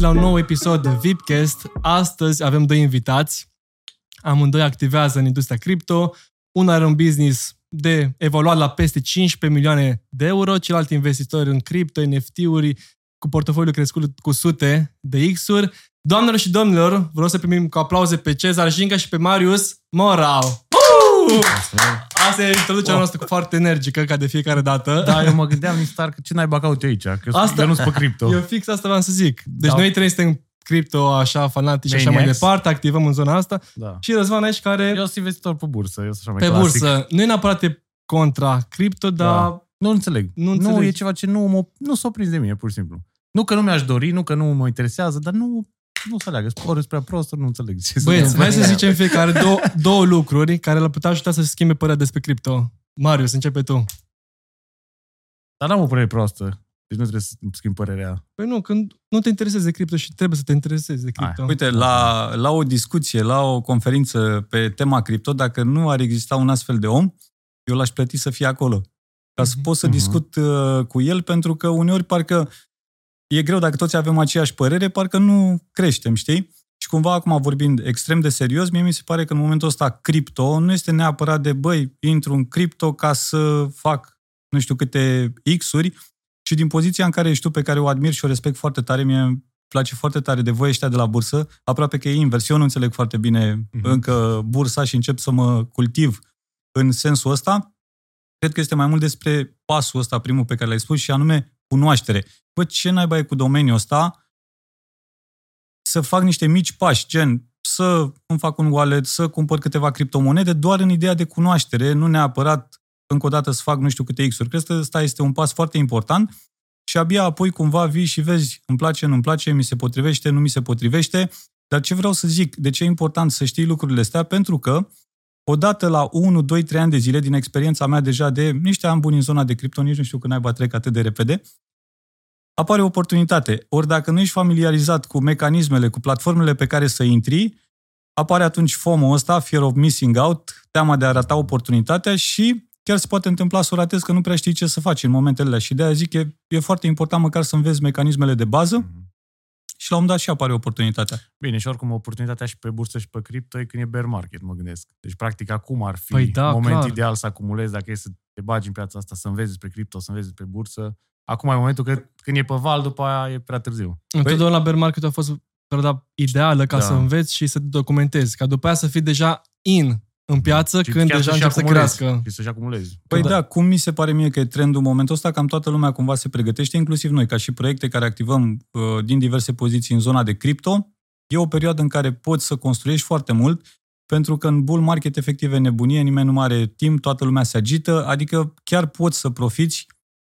v-am găsit la un nou episod de VIPcast. Astăzi avem doi invitați. Amândoi activează în industria cripto. Unul are un business de evaluat la peste 15 milioane de euro, celălalt investitor în cripto, NFT-uri, cu portofoliu crescut cu sute de X-uri. Doamnelor și domnilor, vreau să primim cu aplauze pe Cezar Jinga și pe Marius Morau. Asta e introducerea Oh. noastră foarte energică, ca de fiecare dată. Da, eu mă gândeam nici star că ce naiba caut eu aici, că Asta- Asta... eu nu sunt pe cripto. Eu fix asta vreau să zic. Deci Da. noi trei suntem cripto așa fanatici și așa mai Maniacs. departe, activăm în zona asta. Da. Și Răzvan aici care Eu sunt investitor pe bursă, eu sunt așa mai pe clasic. bursă. Nu e neapărat e contra cripto, dar Da. Nu înțeleg. Nu Nu, înțelegi. nu e ceva ce nu, mă, nu s-o prins de mine, pur și simplu. Nu că nu mi-aș dori, nu că nu mă interesează, dar nu, nu se leagă. Ori sunt prea prost, ori nu înțeleg ce se Băieți, întâmplă. hai să zicem fiecare două, două lucruri care l-ar putea ajuta să se schimbe părerea despre cripto. Marius, începe tu. Dar n-am o părere proastă. Deci nu trebuie să schimb părerea. Păi nu, când nu te interesezi de cripto și trebuie să te interesezi de cripto. Uite, la, la o discuție, la o conferință pe tema cripto, dacă nu ar exista un astfel de om, eu l-aș plăti să fie acolo. Ca să Mhm. pot să Mhm. discut uh, cu el, pentru că uneori parcă e greu, dacă toți avem aceeași părere, parcă nu creștem, știi? Și cumva acum vorbind extrem de serios, mie mi se pare că în momentul ăsta cripto nu este neapărat de, băi, intru în cripto ca să fac nu știu câte X-uri, ci din poziția în care ești tu, pe care o admir și o respect foarte tare, mie îmi place foarte tare de voi ăștia de la bursă, aproape că e invers. Eu nu înțeleg foarte bine Mhm. încă bursa și încep să mă cultiv în sensul ăsta. Cred că este mai mult despre pasul ăsta, primul pe care l-ai spus, și anume cunoaștere. Bă, ce naiba e cu domeniul ăsta? Să fac niște mici pași, gen să îmi fac un wallet, să cumpăr câteva criptomonede, doar în ideea de cunoaștere, nu neapărat încă o dată să fac nu știu câte X-uri. Cred că ăsta este un pas foarte important și abia apoi cumva vii și vezi, îmi place, nu-mi place, mi se potrivește, nu mi se potrivește. Dar ce vreau să zic, de ce e important să știi lucrurile astea? Pentru că odată la 1, 2, 3 ani de zile, din experiența mea deja de niște ani buni în zona de cripto, nici nu știu când ai trec atât de repede, apare o oportunitate. Ori dacă nu ești familiarizat cu mecanismele, cu platformele pe care să intri, apare atunci FOMO ăsta, Fear of Missing Out, teama de a rata oportunitatea și chiar se poate întâmpla să o ratezi că nu prea știi ce să faci în momentele alea. Și de-aia zic, e, e foarte important măcar să înveți mecanismele de bază Mhm. Și la un moment dat și apare oportunitatea. Bine, și oricum oportunitatea și pe bursă și pe cripto e când e bear market, mă gândesc. Deci, practic, acum ar fi Păi da, momentul clar. ideal să acumulezi, dacă e să te bagi în piața asta, să înveți despre cripto, să înveți despre bursă. Acum e momentul că când e pe val, după aia e prea târziu. Întotdeauna la bear market a fost perioada ideală ca Da. să înveți și să te documentezi, ca după aia să fii deja in în piață Și când chiar deja să-și încep să acumulezi, crească. Și să-și acumulezi. Păi Da. da. da, cum mi se pare mie că e trendul în momentul ăsta, cam toată lumea cumva se pregătește, inclusiv noi, ca și proiecte care activăm uh, din diverse poziții în zona de cripto. E o perioadă în care poți să construiești foarte mult, pentru că în bull market efectiv e nebunie, nimeni nu mai are timp, toată lumea se agită, adică chiar poți să profiți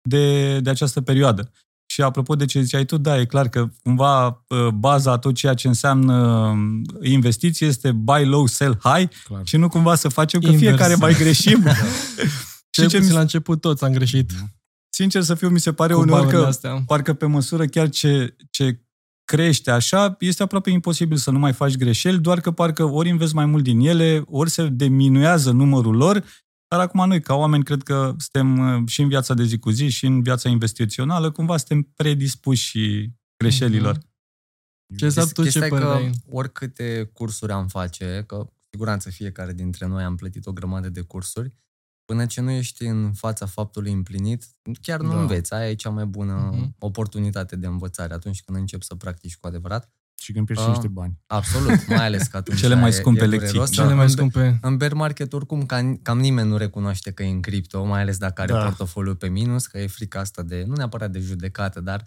de, de această perioadă. Și apropo de ce ziceai tu, da, e clar că cumva uh, baza a tot ceea ce înseamnă uh, investiție este buy low, sell high Clar. și nu cumva să facem că Invers. fiecare mai greșim. Cel Și ce puțin mi- la început toți am greșit Sincer să fiu, mi se pare cu uneori banurile că astea. parcă pe măsură chiar ce, ce crește așa, este aproape imposibil să nu mai faci greșeli, doar că parcă ori înveți mai mult din ele, ori se diminuează numărul lor, dar acum noi, ca oameni, cred că suntem uh, și în viața de zi cu zi și în viața investițională, cumva suntem predispuși și greșelilor. Mhm. Ce să tu ce Chestia e părere că ai? oricâte cursuri am face, că cu siguranță fiecare dintre noi am plătit o grămadă de cursuri, până ce nu ești în fața faptului împlinit, chiar nu Da. înveți. Aia e cea mai bună Mhm. oportunitate de învățare atunci când începi să practici cu adevărat. Și când pierzi și Ah. niște bani. Absolut, mai ales că atunci Cele mai e- scumpe e lecții, dureros. da. Cele mai În- scumpe. În bear market, oricum, cam, cam nimeni nu recunoaște că e în cripto, mai ales dacă are Da. portofoliu pe minus, că e frica asta de, nu neapărat de judecată, dar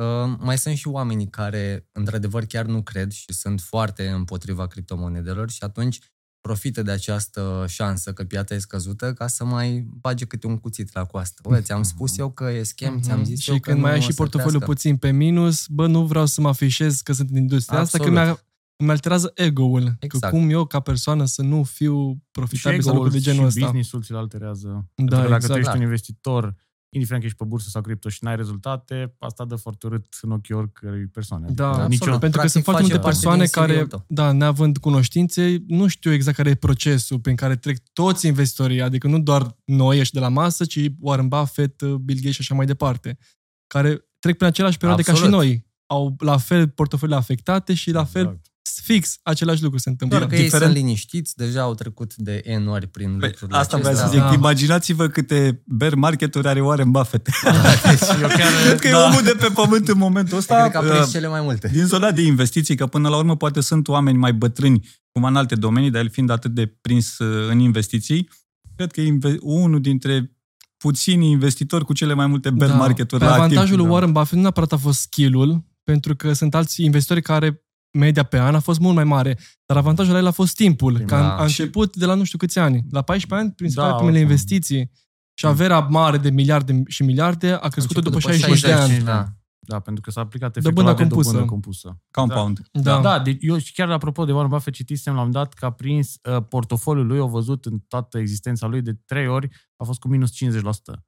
uh, mai sunt și oamenii care, într-adevăr, chiar nu cred și sunt foarte împotriva criptomonedelor și atunci profită de această șansă că piața e scăzută ca să mai bage câte un cuțit la coastă. Bă, ți-am spus eu că e schem, ți-am zis Mhm. și eu că când nu mai ai o și să portofoliu crească. puțin pe minus, bă, nu vreau să mă afișez că sunt în industria asta, că Absolut. mi îmi alterează ego-ul. Că Exact. cum eu, ca persoană, să nu fiu profitabil sau ego-ul lucruri de genul și ăsta. business-ul ți-l alterează. Da, Pentru că dacă exact. tu ești Da. un investitor, indiferent că ești pe bursă sau cripto și n-ai rezultate, asta dă foarte urât în ochii oricărei persoane. Adică Da, Absolut. nicio... pentru că Practic sunt foarte face multe parte persoane din CV-ul care, tău. da, neavând cunoștințe, nu știu exact care e procesul prin care trec toți investitorii, adică nu doar noi, ăștia de la masă, ci Warren Buffett, Bill Gates și așa mai departe, care trec prin aceleași perioade ca și Absolut. noi. au la fel portofoliile afectate și la fel Exact. Fix același lucru se întâmplă. Doar că ei diferent- sunt liniștiți, deja au trecut de N ori prin Păi, lucrurile asta vreau să acestea. zic. Da. Imaginați-vă câte bear market-uri are Warren Buffett. Deci eu chiar... Cred că e omul de pe pământ în momentul ăsta. Cred că a prins uh, cele mai multe. din zona de investiții, că până la urmă poate sunt oameni mai bătrâni, cum în alte domenii, dar el fiind atât de prins uh, în investiții, cred că e inve- unul dintre puțini investitori cu cele mai multe bear market-uri Pe la activ. avantajul lui Da. Warren Buffett nu neapărat a fost skill-ul, pentru că sunt alți investitori care media pe an a fost mult mai mare, dar avantajul la el a fost timpul, că a, Da. a început de la nu știu câți ani. La 14 ani, prin Da, da, primele oricum. investiții. Și averea mare de miliarde și miliarde a crescut după, început 65 de ani. Da. Da, pentru că s-a aplicat Dobândă efectul de compusă. dobândă compusă. Compound. Da. Da, da deci eu și chiar apropo de Warren Buffett citisem la un dat că a prins uh, portofoliul lui, au văzut în toată existența lui de trei ori, a fost cu minus 50%.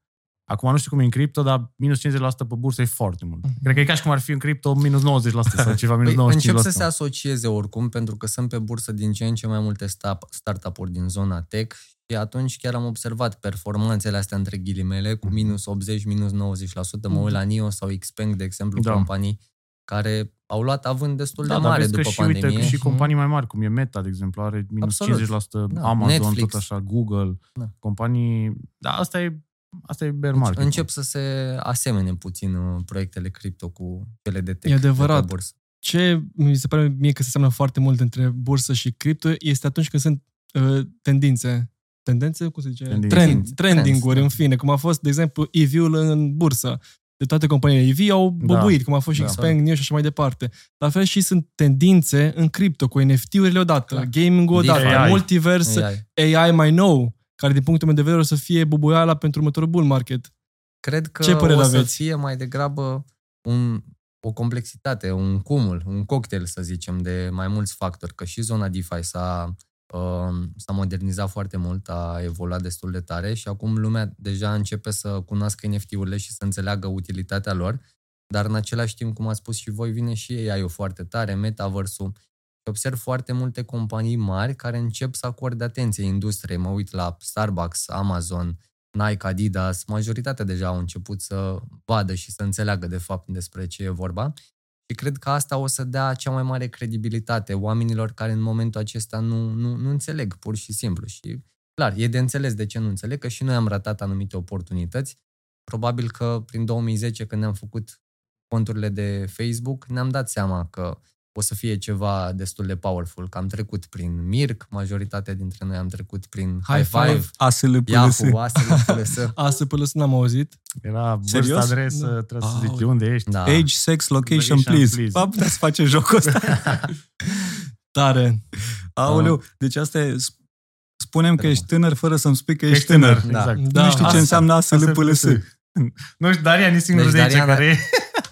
Acum nu știu cum e în cripto, dar minus 50% pe bursă e foarte mult. Mhm. Cred că e ca și cum ar fi în cripto minus 90% sau ceva, minus Păi, 95%. încep să se asocieze oricum, pentru că sunt pe bursă din ce în ce mai multe sta- startup-uri din zona tech și atunci chiar am observat performanțele astea între ghilimele Mhm. cu minus 80, minus 90%. Mă uit la NIO sau Xpeng, de exemplu, Da. companii care au luat avânt destul da, de dar mare vezi că după și, pandemie. uite, și Mhm. companii mai mari, cum e Meta, de exemplu, are minus Absolut. 50%, Da, Amazon, Netflix. tot așa, Google, Da. companii... Da, asta e, asta e bear Deci market. încep să se asemene puțin uh, proiectele cripto cu cele de tech E de adevărat. pe bursă. Ce mi se pare mie că se seamănă foarte mult între bursă și cripto este atunci când sunt uh, tendințe. Tendențe? Cum se zice? Tendințe. Trend, Trends, trending-uri, da. în fine. Cum a fost, de exemplu, EV-ul în bursă. De toate companiile EV au bobuit, cum a fost și Da. Xpeng, NIO și așa mai departe. La fel și sunt tendințe în cripto, cu NFT-urile odată, Clar. gaming-ul odată, AI. multiverse, AI. AI mai nou, care din punctul meu de vedere o să fie bubuiala pentru următorul bull market. Cred că Ce părere o să aveți? fie mai degrabă un, o complexitate, un cumul, un cocktail, să zicem, de mai mulți factori, că și zona DeFi s-a, uh, s-a modernizat foarte mult, a evoluat destul de tare și acum lumea deja începe să cunoască NFT-urile și să înțeleagă utilitatea lor, dar în același timp, cum ați spus și voi, vine și AI-ul foarte tare, metaversul. Și observ foarte multe companii mari care încep să acorde atenție industriei. Mă uit la Starbucks, Amazon, Nike, Adidas, majoritatea deja au început să vadă și să înțeleagă de fapt despre ce e vorba. Și cred că asta o să dea cea mai mare credibilitate oamenilor care în momentul acesta nu, nu, nu înțeleg pur și simplu. Și clar, e de înțeles de ce nu înțeleg, că și noi am ratat anumite oportunități. Probabil că prin 2010, când ne-am făcut conturile de Facebook, ne-am dat seama că o să fie ceva destul de powerful, că am trecut prin Mirc, majoritatea dintre noi am trecut prin High High Five, Five, ASL Yahoo, ASL, Asta până să n-am auzit. Era vârstă, Serios? adresă, Da. trebuie să Au. zici de unde ești. da. Age, sex, location, Location, please. please. Va putea să face jocul ăsta. Tare. Aoleu, deci asta e... Spunem că ești tânăr fără să-mi spui că ești Ești tânăr. tânăr, Da. exact. Da. Nu știi ce Asta- înseamnă ASL PLS. Nu știu, Darian e singurul Deci de aici Darian- care e...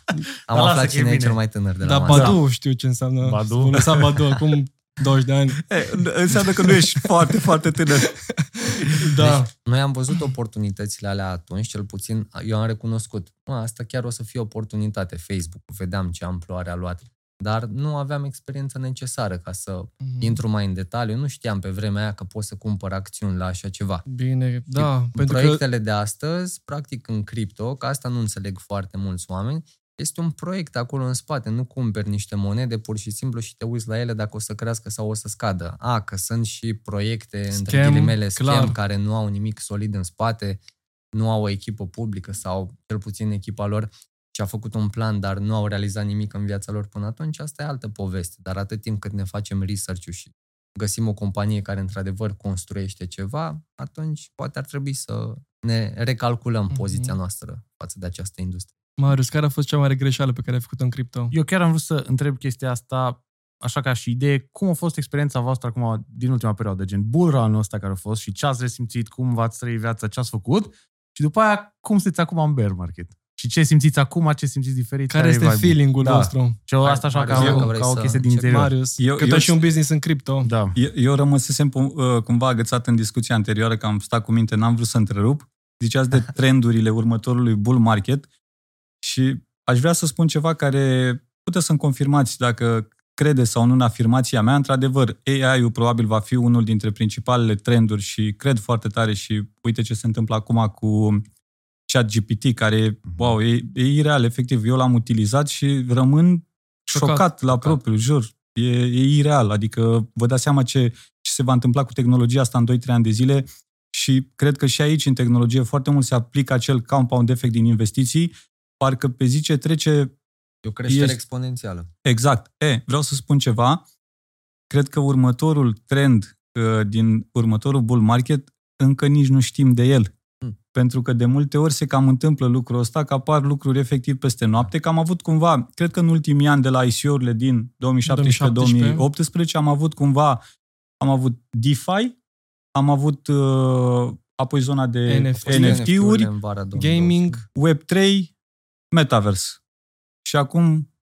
Am Dar lasă aflat că e cine e bine. cel mai tânăr de la Dar masă. Badu știu ce înseamnă. Badu? Am lăsat Badu acum 20 de ani. E, înseamnă că nu ești foarte, foarte tânăr. Da. Deci, noi am văzut oportunitățile alea atunci, cel puțin eu am recunoscut. Mă, asta chiar o să fie oportunitate. Facebook, vedeam ce amploare a luat. Dar nu aveam experiența necesară ca să Mhm. intru mai în detaliu. Nu știam pe vremea aia că pot să cumpăr acțiuni la așa ceva. Bine, da. Și Pentru că proiectele de astăzi, practic în cripto, că asta nu înțeleg foarte mulți oameni, este un proiect acolo în spate. Nu cumperi niște monede pur și simplu și te uiți la ele dacă o să crească sau o să scadă. A, că sunt și proiecte, între Scam, ghilimele, scam, clar. care nu au nimic solid în spate, nu au o echipă publică sau cel puțin echipa lor și a făcut un plan, dar nu au realizat nimic în viața lor până atunci, asta e altă poveste. Dar atât timp cât ne facem research-ul și găsim o companie care într-adevăr construiește ceva, atunci poate ar trebui să ne recalculăm Mhm. poziția noastră față de această industrie. Marius, care a fost cea mai mare greșeală pe care ai făcut-o în cripto? Eu chiar am vrut să întreb chestia asta, așa ca și idee, cum a fost experiența voastră acum din ultima perioadă, gen bull run-ul ăsta care a fost și ce ați resimțit, cum v-ați trăit viața, ce ați făcut și după aia cum sunteți acum în bear market. Și ce simțiți acum, ce simțiți diferit. Care e este vibe-ul? feeling-ul Da. vostru? Ce asta așa Marius, ca, dacă o, vrei ca o să chestie din începi. interior. Marius, Eu- că tu eu ai și ș- un business în cripto. Da. Eu, eu rămăsesem uh, cumva agățat în discuția anterioară, că am stat cu minte, n-am vrut să întrerup. Ziceați de trendurile următorului bull market și aș vrea să spun ceva care puteți să-mi confirmați dacă credeți sau nu în afirmația mea. Într-adevăr, AI-ul probabil va fi unul dintre principalele trenduri și cred foarte tare și uite ce se întâmplă acum cu chat GPT, care, Mhm. wow, e, e ireal, efectiv. Eu l-am utilizat și rămân șocat, Șocat, la propriu, jur. E, e ireal, adică vă dați seama ce, ce se va întâmpla cu tehnologia asta în 2-3 ani de zile și cred că și aici, în tehnologie, foarte mult se aplică acel compound effect din investiții, parcă pe zi ce trece E o creștere Este- exponențială. Exact. E, vreau să spun ceva. Cred că următorul trend uh, din următorul bull market încă nici nu știm de el. Hmm. Pentru că de multe ori se cam întâmplă lucrul ăsta, că apar lucruri efectiv peste noapte, că am avut cumva, cred că în ultimii ani de la ICO-urile din 2017-2018 am avut cumva, am avut DeFi, am avut uh, apoi zona de NFT. NFT-uri, în vara 2020. Gaming, Web3, Metaverse. Și acum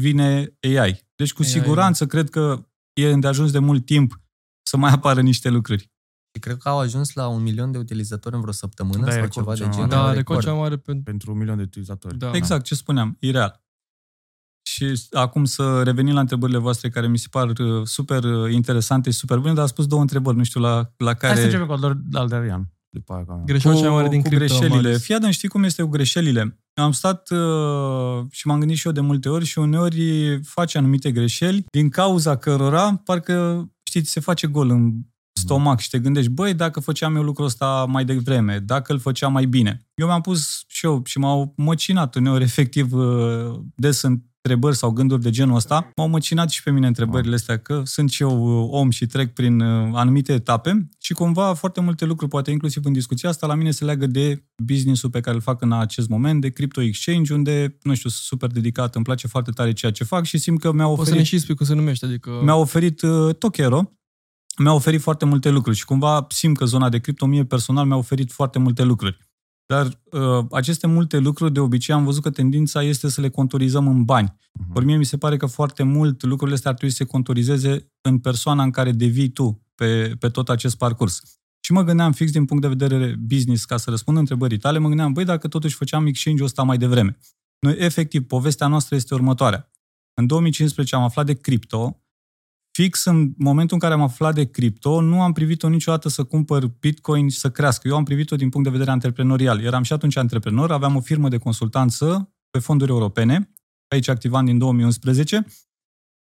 vine AI. Deci cu AI. siguranță cred că e îndeajuns de mult timp să mai apară niște lucruri. Și cred că au ajuns la un milion de utilizatori în vreo săptămână Da, e sau recordul ceva de cel genul. mai da, mare. record cea mai mare pe... Pentru un milion de utilizatori. Da. Exact, ce spuneam, e real. Și acum să revenim la întrebările voastre care mi se par uh, super uh, interesante și super bune, dar a spus două întrebări, nu știu la, la Hai care... să începem cu al doilea- al Darian. După aia, ca mea. Greșeala cea mai mare din cu cripto. greșelile. Marius. Fii atent, știi cum este cu greșelile? Am stat uh, și m-am gândit și eu de multe ori și uneori face anumite greșeli din cauza cărora parcă, știți, se face gol în stomac și te gândești, băi, dacă făceam eu lucrul ăsta mai devreme, dacă îl făceam mai bine. Eu mi-am pus și eu și m-au măcinat uneori efectiv uh, des întrebări sau gânduri de genul ăsta. M-au măcinat și pe mine întrebările astea, că sunt și eu uh, om și trec prin uh, anumite etape și cumva foarte multe lucruri, poate inclusiv în discuția asta, la mine se leagă de business-ul pe care îl fac în acest moment, de crypto exchange, unde, nu știu, sunt super dedicat, îmi place foarte tare ceea ce fac și simt că mi-au Poți să ne oferit și spui cum se numește, adică... mi-a oferit uh, Tokero, mi-a oferit foarte multe lucruri și cumva simt că zona de cripto mie personal mi-a oferit foarte multe lucruri. Dar uh, aceste multe lucruri, de obicei, am văzut că tendința este să le contorizăm în bani. Mhm. Ori mie mi se pare că foarte mult lucrurile astea ar trebui să se contorizeze în persoana în care devii tu pe, pe tot acest parcurs. Și mă gândeam fix din punct de vedere business, ca să răspund întrebării tale, mă gândeam, băi, dacă totuși făceam exchange-ul ăsta mai devreme. Noi, efectiv, povestea noastră este următoarea. În 2015 am aflat de cripto, fix în momentul în care am aflat de cripto, nu am privit-o niciodată să cumpăr Bitcoin și să crească. Eu am privit-o din punct de vedere antreprenorial. Eram și atunci antreprenor, aveam o firmă de consultanță pe fonduri europene, aici activant din 2011,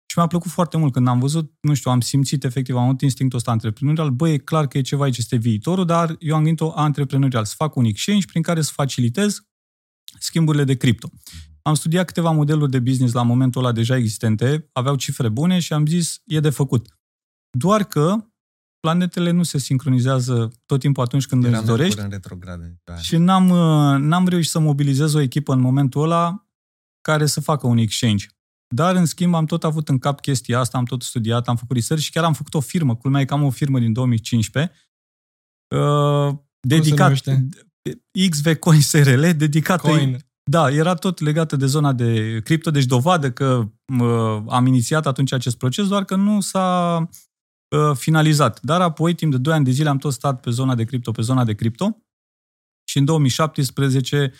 și mi-a plăcut foarte mult când am văzut, nu știu, am simțit efectiv, am avut instinctul ăsta antreprenorial, băi, e clar că e ceva aici, este viitorul, dar eu am gândit-o antreprenorial, să fac un exchange prin care să facilitez schimburile de cripto. Am studiat câteva modeluri de business la momentul ăla deja existente, aveau cifre bune și am zis, e de făcut. Doar că planetele nu se sincronizează tot timpul atunci când Era îți Mercur dorești în retrogradă. Da. și n-am, uh, n-am reușit să mobilizez o echipă în momentul ăla care să facă un exchange. Dar, în schimb, am tot avut în cap chestia asta, am tot studiat, am făcut research și chiar am făcut o firmă. Culmea e că am o firmă din 2015 uh, dedicat numește? XV Coin SRL, dedicată Coin. Da, era tot legată de zona de cripto, deci dovadă că uh, am inițiat atunci acest proces, doar că nu s-a uh, finalizat. Dar apoi, timp de 2 ani de zile, am tot stat pe zona de cripto, pe zona de cripto și în 2017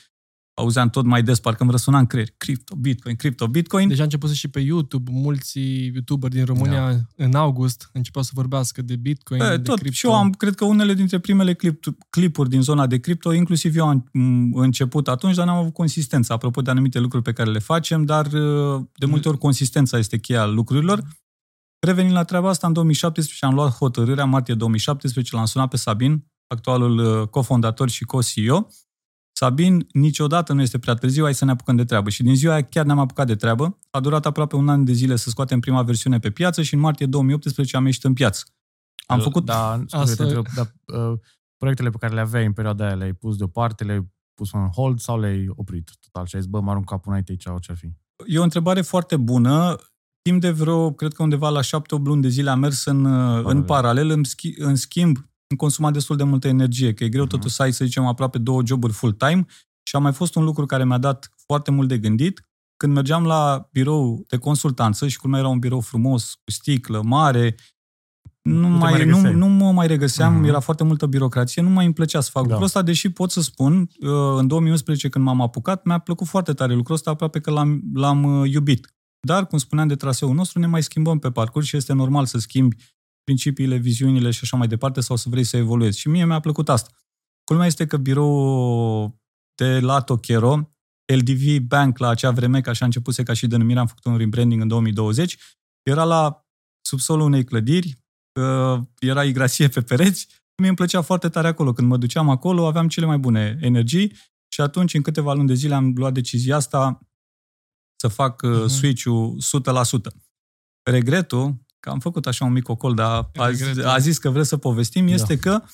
auzeam tot mai des, parcă îmi răsuna în creier, cripto, bitcoin, cripto, bitcoin. Deja a început și pe YouTube, mulți youtuberi din România Da. în august începeau să vorbească de Bitcoin, E, de tot. cripto. Și eu am, cred că unele dintre primele clip, clipuri din zona de cripto, inclusiv eu am m, început atunci, dar n-am avut consistență. Apropo de anumite lucruri pe care le facem, dar uh, de multe ori consistența este cheia lucrurilor. Revenind la treaba asta, în 2017 am luat hotărârea, în martie 2017, l-am sunat pe Sabin, actualul uh, cofondator și co-CEO. Sabin, niciodată nu este prea târziu, hai să ne apucăm de treabă. Și din ziua aia chiar ne-am apucat de treabă. A durat aproape un an de zile să scoatem prima versiune pe piață și în martie 2018 am ieșit în piață. Am făcut Da, scuze, Asta- te întreb, dar uh, proiectele pe care le aveai în perioada aia le-ai pus deoparte, le-ai pus în hold sau le-ai oprit total? Și ai zis, bă, mă arunc capul înainte aici, orice ar fi. E o întrebare foarte bună. Timp de vreo, cred că undeva la 7-8 luni de zile am mers în, în paralel. În, schi, în schimb, am consumat destul de multă energie, că e greu Mhm. totuși să ai, să zicem, aproape două joburi full-time. Și a mai fost un lucru care mi-a dat foarte mult de gândit. Când mergeam la birou de consultanță și cum era un birou frumos, cu sticlă, mare, nu, Nu te mai mai, nu, regăseai. nu mă mai regăseam, Mhm. era foarte multă birocrație, nu mai îmi plăcea să fac Da. lucrul ăsta, deși pot să spun, uh, în 2011 când m-am apucat, mi-a plăcut foarte tare lucrul ăsta, aproape că l-am, l-am uh, iubit. Dar, cum spuneam de traseul nostru, ne mai schimbăm pe parcurs și este normal să schimbi principiile, viziunile și așa mai departe sau să vrei să evoluezi. Și mie mi-a plăcut asta. Culmea este că birou de la Tochero, LDV Bank la acea vreme, ca așa a început ca și denumirea, am făcut un rebranding în 2020, era la subsolul unei clădiri, uh, era igrasie pe pereți, mie îmi plăcea foarte tare acolo. Când mă duceam acolo, aveam cele mai bune energii și atunci, în câteva luni de zile, am luat decizia asta să fac uh-huh. switch-ul 100%. Regretul, că am făcut așa un mic ocol, dar a, a zis că vreți să povestim, este da. că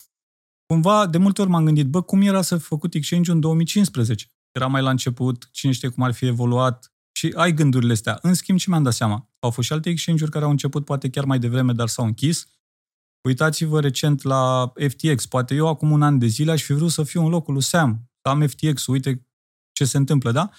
cumva de multe ori m-am gândit, bă, cum era să fi făcut exchange în 2015? Era mai la început, cine știe cum ar fi evoluat și ai gândurile astea. În schimb, ce mi-am dat seama? Au fost și alte exchange-uri care au început poate chiar mai devreme, dar s-au închis. Uitați-vă recent la FTX. Poate eu acum un an de zile aș fi vrut să fiu în locul lui Sam. Am FTX, uite ce se întâmplă, da?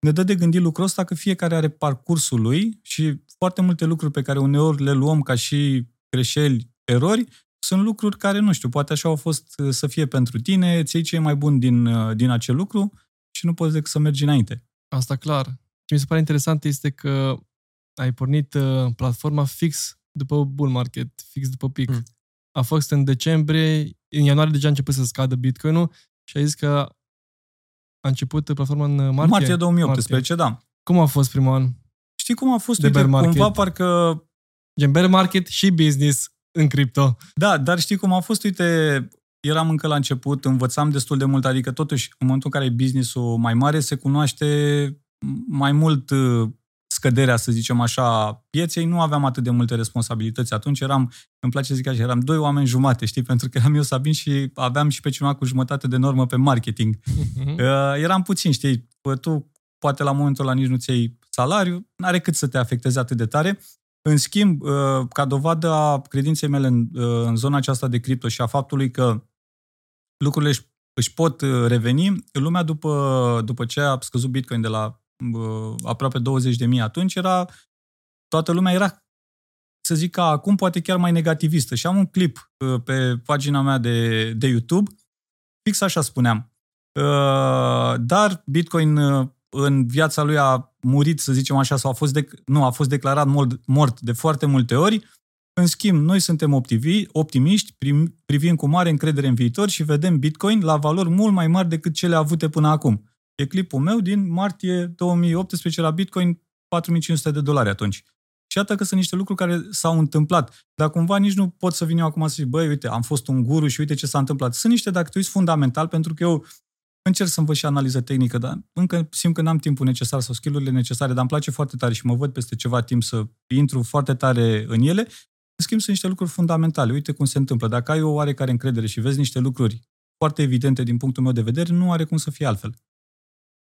Ne dă de gândit lucrul ăsta că fiecare are parcursul lui și foarte multe lucruri pe care uneori le luăm ca și greșeli, erori, sunt lucruri care, nu știu, poate așa au fost să fie pentru tine, ți ce e mai bun din, din acel lucru și nu poți decât să mergi înainte. Asta clar. Ce mi se pare interesant este că ai pornit uh, platforma fix după bull market, fix după pic. Mm. A fost în decembrie, în ianuarie deja a început să scadă Bitcoin-ul și a zis că a început platforma în martie. Martie 2018, martie. da. Cum a fost primul an? Știi cum a fost? De Uite, bear market. Cumva parcă... Gen bear market și business în cripto. Da, dar știi cum a fost? Uite, eram încă la început, învățam destul de mult, adică totuși în momentul în care e business-ul mai mare, se cunoaște mai mult uh, scăderea, să zicem așa, pieței, nu aveam atât de multe responsabilități. Atunci eram, îmi place să zic așa, eram doi oameni jumate, știi, pentru că eram eu Sabin și aveam și pe cineva cu jumătate de normă pe marketing. Uh-huh. Uh, eram puțin, știi, tu poate la momentul ăla nici nu ți salariu, n-are cât să te afecteze atât de tare. În schimb, uh, ca dovadă a credinței mele în, uh, în zona aceasta de cripto și a faptului că lucrurile își, își pot uh, reveni, lumea după, după ce a scăzut Bitcoin de la aproape 20.000 atunci, era, toată lumea era, să zic ca acum, poate chiar mai negativistă. Și am un clip pe pagina mea de, de YouTube, fix așa spuneam. Dar Bitcoin în viața lui a murit, să zicem așa, sau a fost, de, nu, a fost declarat mort, mort de foarte multe ori. În schimb, noi suntem optivi, optimiști, privim cu mare încredere în viitor și vedem Bitcoin la valori mult mai mari decât cele avute până acum. E clipul meu din martie 2018 la Bitcoin 4500 de dolari atunci. Și iată că sunt niște lucruri care s-au întâmplat. Dar cumva nici nu pot să vin eu acum să zic, băi, uite, am fost un guru și uite ce s-a întâmplat. Sunt niște, dacă tu fundamental, pentru că eu încerc să învăț și analiză tehnică, dar încă simt că n-am timpul necesar sau skillurile necesare, dar îmi place foarte tare și mă văd peste ceva timp să intru foarte tare în ele. În schimb, sunt niște lucruri fundamentale. Uite cum se întâmplă. Dacă ai o oarecare încredere și vezi niște lucruri foarte evidente din punctul meu de vedere, nu are cum să fie altfel.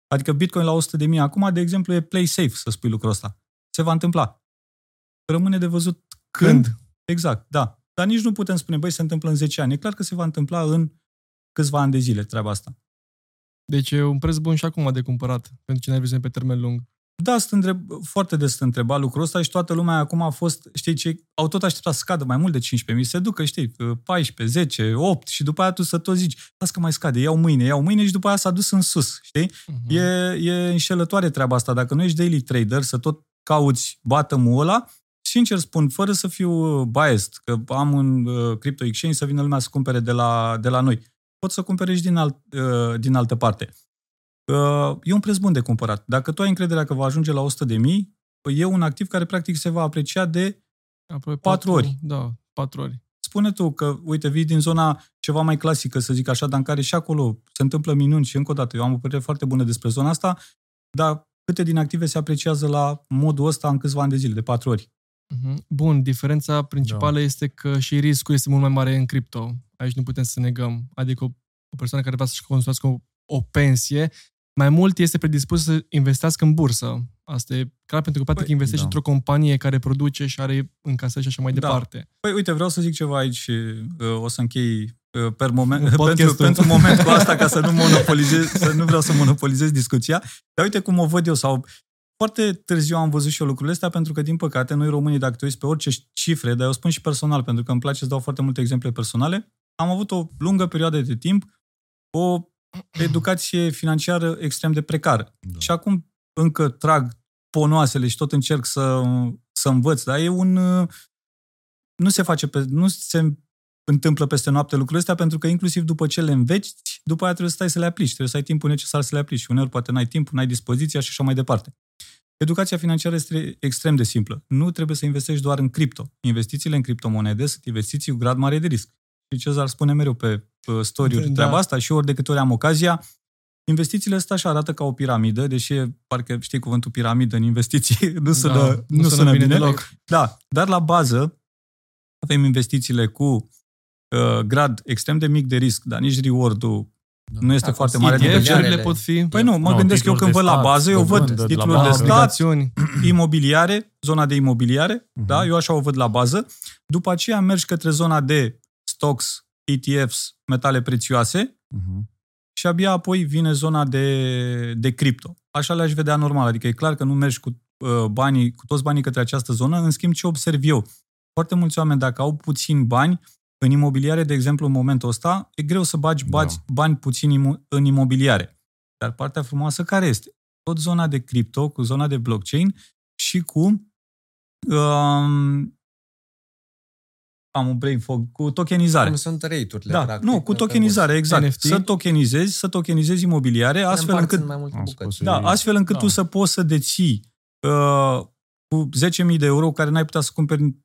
Adică Bitcoin la 100 de mii acum, de exemplu, e play safe să spui lucrul ăsta. Se va întâmpla. Rămâne de văzut când. când. Exact, da. Dar nici nu putem spune, băi, se întâmplă în 10 ani. E clar că se va întâmpla în câțiva ani de zile treaba asta. Deci e un preț bun și acum de cumpărat, pentru cine are viziune pe termen lung. Da, sunt întreb, foarte des sunt întreba lucrul ăsta și toată lumea acum a fost, știi ce, au tot așteptat să scadă mai mult de 15.000, se ducă, știi, 14, 10, 8 și după aia tu să tot zici, las că mai scade, iau mâine, iau mâine și după aia s-a dus în sus, știi? Uh-huh. E, e înșelătoare treaba asta. Dacă nu ești daily trader, să tot cauți bottom ăla, sincer spun, fără să fiu biased, că am un uh, crypto exchange să vină lumea să cumpere de la, de la noi poți să cumpere și din, alt, uh, din altă parte. Uh, e un preț bun de cumpărat. Dacă tu ai încrederea că va ajunge la 100 de mii, păi e un activ care practic se va aprecia de Aproape 4 ori. Da, 4 ori. Spune tu că, uite, vii din zona ceva mai clasică, să zic așa, dar în care și acolo se întâmplă minuni și încă o dată, eu am o părere foarte bună despre zona asta, dar câte din active se apreciază la modul ăsta în câțiva ani de zile, de 4 ori? Mhm. Bun, diferența principală da. este că și riscul este mult mai mare în cripto. Aici nu putem să negăm. Adică o, o persoană care vrea să-și construiască o, o pensie, mai mult este predispus să investească în bursă. Asta e clar pentru că practic păi, investești da. într-o companie care produce și are încasări și așa mai da. departe. Păi uite, vreau să zic ceva aici și uh, o să închei uh, per moment, pentru, pentru moment cu asta ca să nu monopolizez, să nu vreau să monopolizez discuția. Dar uite cum o văd eu sau foarte târziu am văzut și eu lucrurile astea, pentru că, din păcate, noi românii, dacă te uiți pe orice cifre, dar eu spun și personal, pentru că îmi place să dau foarte multe exemple personale, am avut o lungă perioadă de timp, o educație financiară extrem de precară. Da. Și acum încă trag ponoasele și tot încerc să, să învăț, dar e un... Nu se face pe... Nu se întâmplă peste noapte lucrurile astea, pentru că inclusiv după ce le înveți, după aia trebuie să stai să le aplici, trebuie să ai timpul necesar să le aplici și uneori poate n-ai timp, n-ai dispoziția și așa mai departe. Educația financiară este extrem de simplă. Nu trebuie să investești doar în cripto. Investițiile în criptomonede sunt investiții cu grad mare de risc. Și Cezar spune mereu pe story da. treaba asta și ori de câte ori am ocazia, investițiile astea așa arată ca o piramidă, deși parcă știi cuvântul piramidă în investiții, nu sună, da, nu, nu sună, sună bine, bine deloc. Da, dar la bază avem investițiile cu uh, grad extrem de mic de risc, dar nici reward-ul da. nu este da, foarte mare. Titlurile pot fi... Păi nu, mă no, gândesc eu când văd la bază, eu văd titluri de stat, imobiliare, zona de imobiliare, uh-huh. da, eu așa o văd la bază. După aceea mergi către zona de stocks, ETFs, metale prețioase uh-huh. și abia apoi vine zona de, de cripto. Așa le-aș vedea normal, adică e clar că nu mergi cu uh, banii, cu toți banii către această zonă, în schimb ce observ eu? Foarte mulți oameni, dacă au puțin bani, în imobiliare, de exemplu, în momentul ăsta, e greu să bagi da. bani puțin în imobiliare. Dar partea frumoasă care este? Tot zona de cripto, cu zona de blockchain și cu um, am un brain fog, cu tokenizare. Cum sunt rate-urile, da, practic. Nu, cu tokenizare, exact. NFT? Să tokenizezi, să tokenizezi imobiliare, astfel încât, mai multe bucăți. Da, astfel încât da. tu să poți să deții uh, cu 10.000 de euro care n-ai putea să cumperi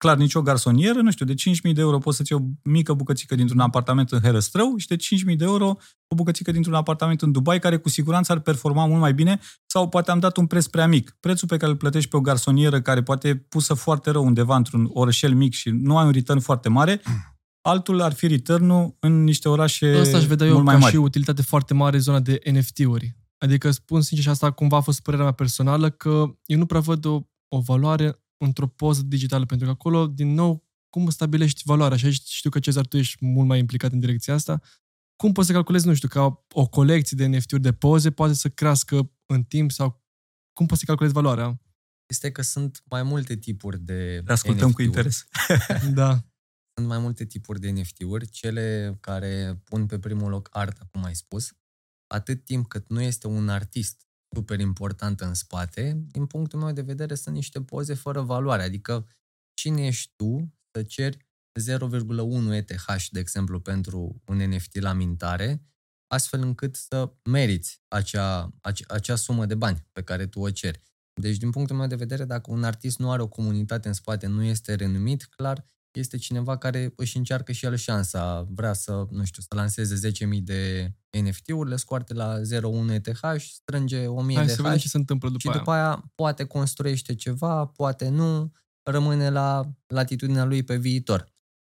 clar, nicio garsonieră, nu știu, de 5.000 de euro poți să-ți iei o mică bucățică dintr-un apartament în Herăstrău și de 5.000 de euro o bucățică dintr-un apartament în Dubai, care cu siguranță ar performa mult mai bine sau poate am dat un preț prea mic. Prețul pe care îl plătești pe o garsonieră care poate e pusă foarte rău undeva într-un orășel mic și nu ai un return foarte mare, altul ar fi return în niște orașe Asta aș vedea eu ca mari. și utilitate foarte mare zona de NFT-uri. Adică spun sincer și asta cumva a fost părerea mea personală că eu nu prea văd o, o valoare într-o poză digitală, pentru că acolo, din nou, cum stabilești valoarea? Și aici știu că, Cezar, tu ești mult mai implicat în direcția asta. Cum poți să calculezi, nu știu, ca o colecție de NFT-uri de poze poate să crească în timp sau cum poți să calculezi valoarea? Este că sunt mai multe tipuri de Le ascultăm NFT-uri. cu interes. da. Sunt mai multe tipuri de NFT-uri, cele care pun pe primul loc arta, cum ai spus, atât timp cât nu este un artist super importantă în spate, din punctul meu de vedere sunt niște poze fără valoare, adică cine ești tu să ceri 0,1 ETH, de exemplu, pentru un NFT la mintare, astfel încât să meriți acea, acea, acea sumă de bani pe care tu o ceri. Deci, din punctul meu de vedere, dacă un artist nu are o comunitate în spate, nu este renumit, clar, este cineva care își încearcă și el șansa, vrea să, nu știu, să lanseze 10.000 de NFT-uri, le scoate la 0,1 ETH, strânge 1000 Hai de să vedem ce se întâmplă după și aia. după aia poate construiește ceva, poate nu, rămâne la latitudinea lui pe viitor.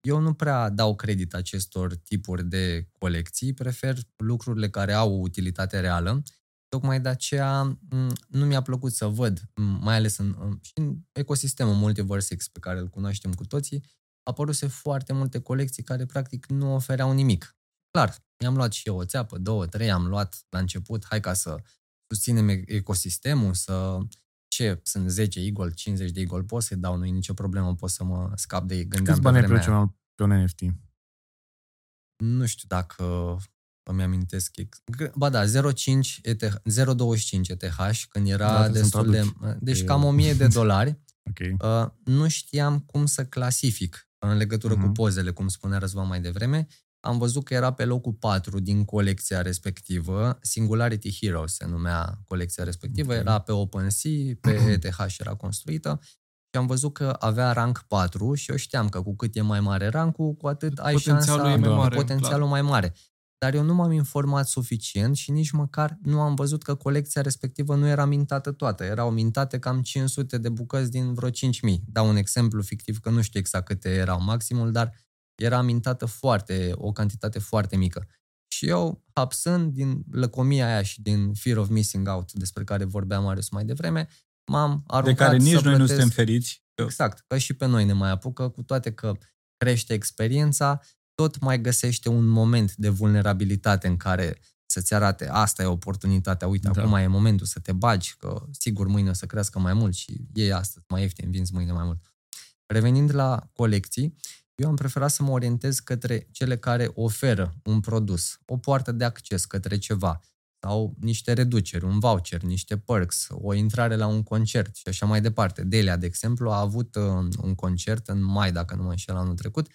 Eu nu prea dau credit acestor tipuri de colecții, prefer lucrurile care au o utilitate reală. Tocmai de aceea nu mi-a plăcut să văd, mai ales în, în, și în ecosistemul Multiverse X pe care îl cunoaștem cu toții, apăruse foarte multe colecții care practic nu ofereau nimic. Clar, mi-am luat și eu o țeapă, două, trei, am luat la început, hai ca să susținem ecosistemul, să ce, sunt 10 Eagle, 50 de Eagle, pot să-i dau, nu e nicio problemă, pot să mă scap de ei. Gândeam Câți bani ai pe, pe un NFT? Nu știu dacă îmi amintesc. Ba da, 0,5 ETH, 0,25 ETH, când era da, destul de... Deci cam 1000 de dolari. okay. uh, nu știam cum să clasific în legătură uh-huh. cu mhm. pozele, cum spunea Răzvan mai devreme. Am văzut că era pe locul 4 din colecția respectivă, Singularity Hero se numea colecția respectivă, okay. era pe OpenSea, pe ETH era construită și am văzut că avea rank 4 și eu știam că cu cât e mai mare rankul, cu atât ai potențialul șansa, e mai mare, potențialul clar. mai mare dar eu nu m-am informat suficient și nici măcar nu am văzut că colecția respectivă nu era mintată toată. Erau mintate cam 500 de bucăți din vreo 5000. Dau un exemplu fictiv că nu știu exact câte erau maximul, dar era mintată foarte, o cantitate foarte mică. Și eu, hapsând din lăcomia aia și din fear of missing out despre care vorbea Marius mai devreme, m-am aruncat De care nici să noi plătesc... nu suntem feriți. Exact, că și pe noi ne mai apucă, cu toate că crește experiența, tot mai găsește un moment de vulnerabilitate în care să-ți arate asta e oportunitatea, uite, da. acum e momentul să te bagi, că sigur mâine o să crească mai mult și e astăzi mai ieftin, vinzi mâine mai mult. Revenind la colecții, eu am preferat să mă orientez către cele care oferă un produs, o poartă de acces către ceva, sau niște reduceri, un voucher, niște perks, o intrare la un concert și așa mai departe. Delia, de exemplu, a avut uh, un concert în mai, dacă nu mă înșel, anul trecut,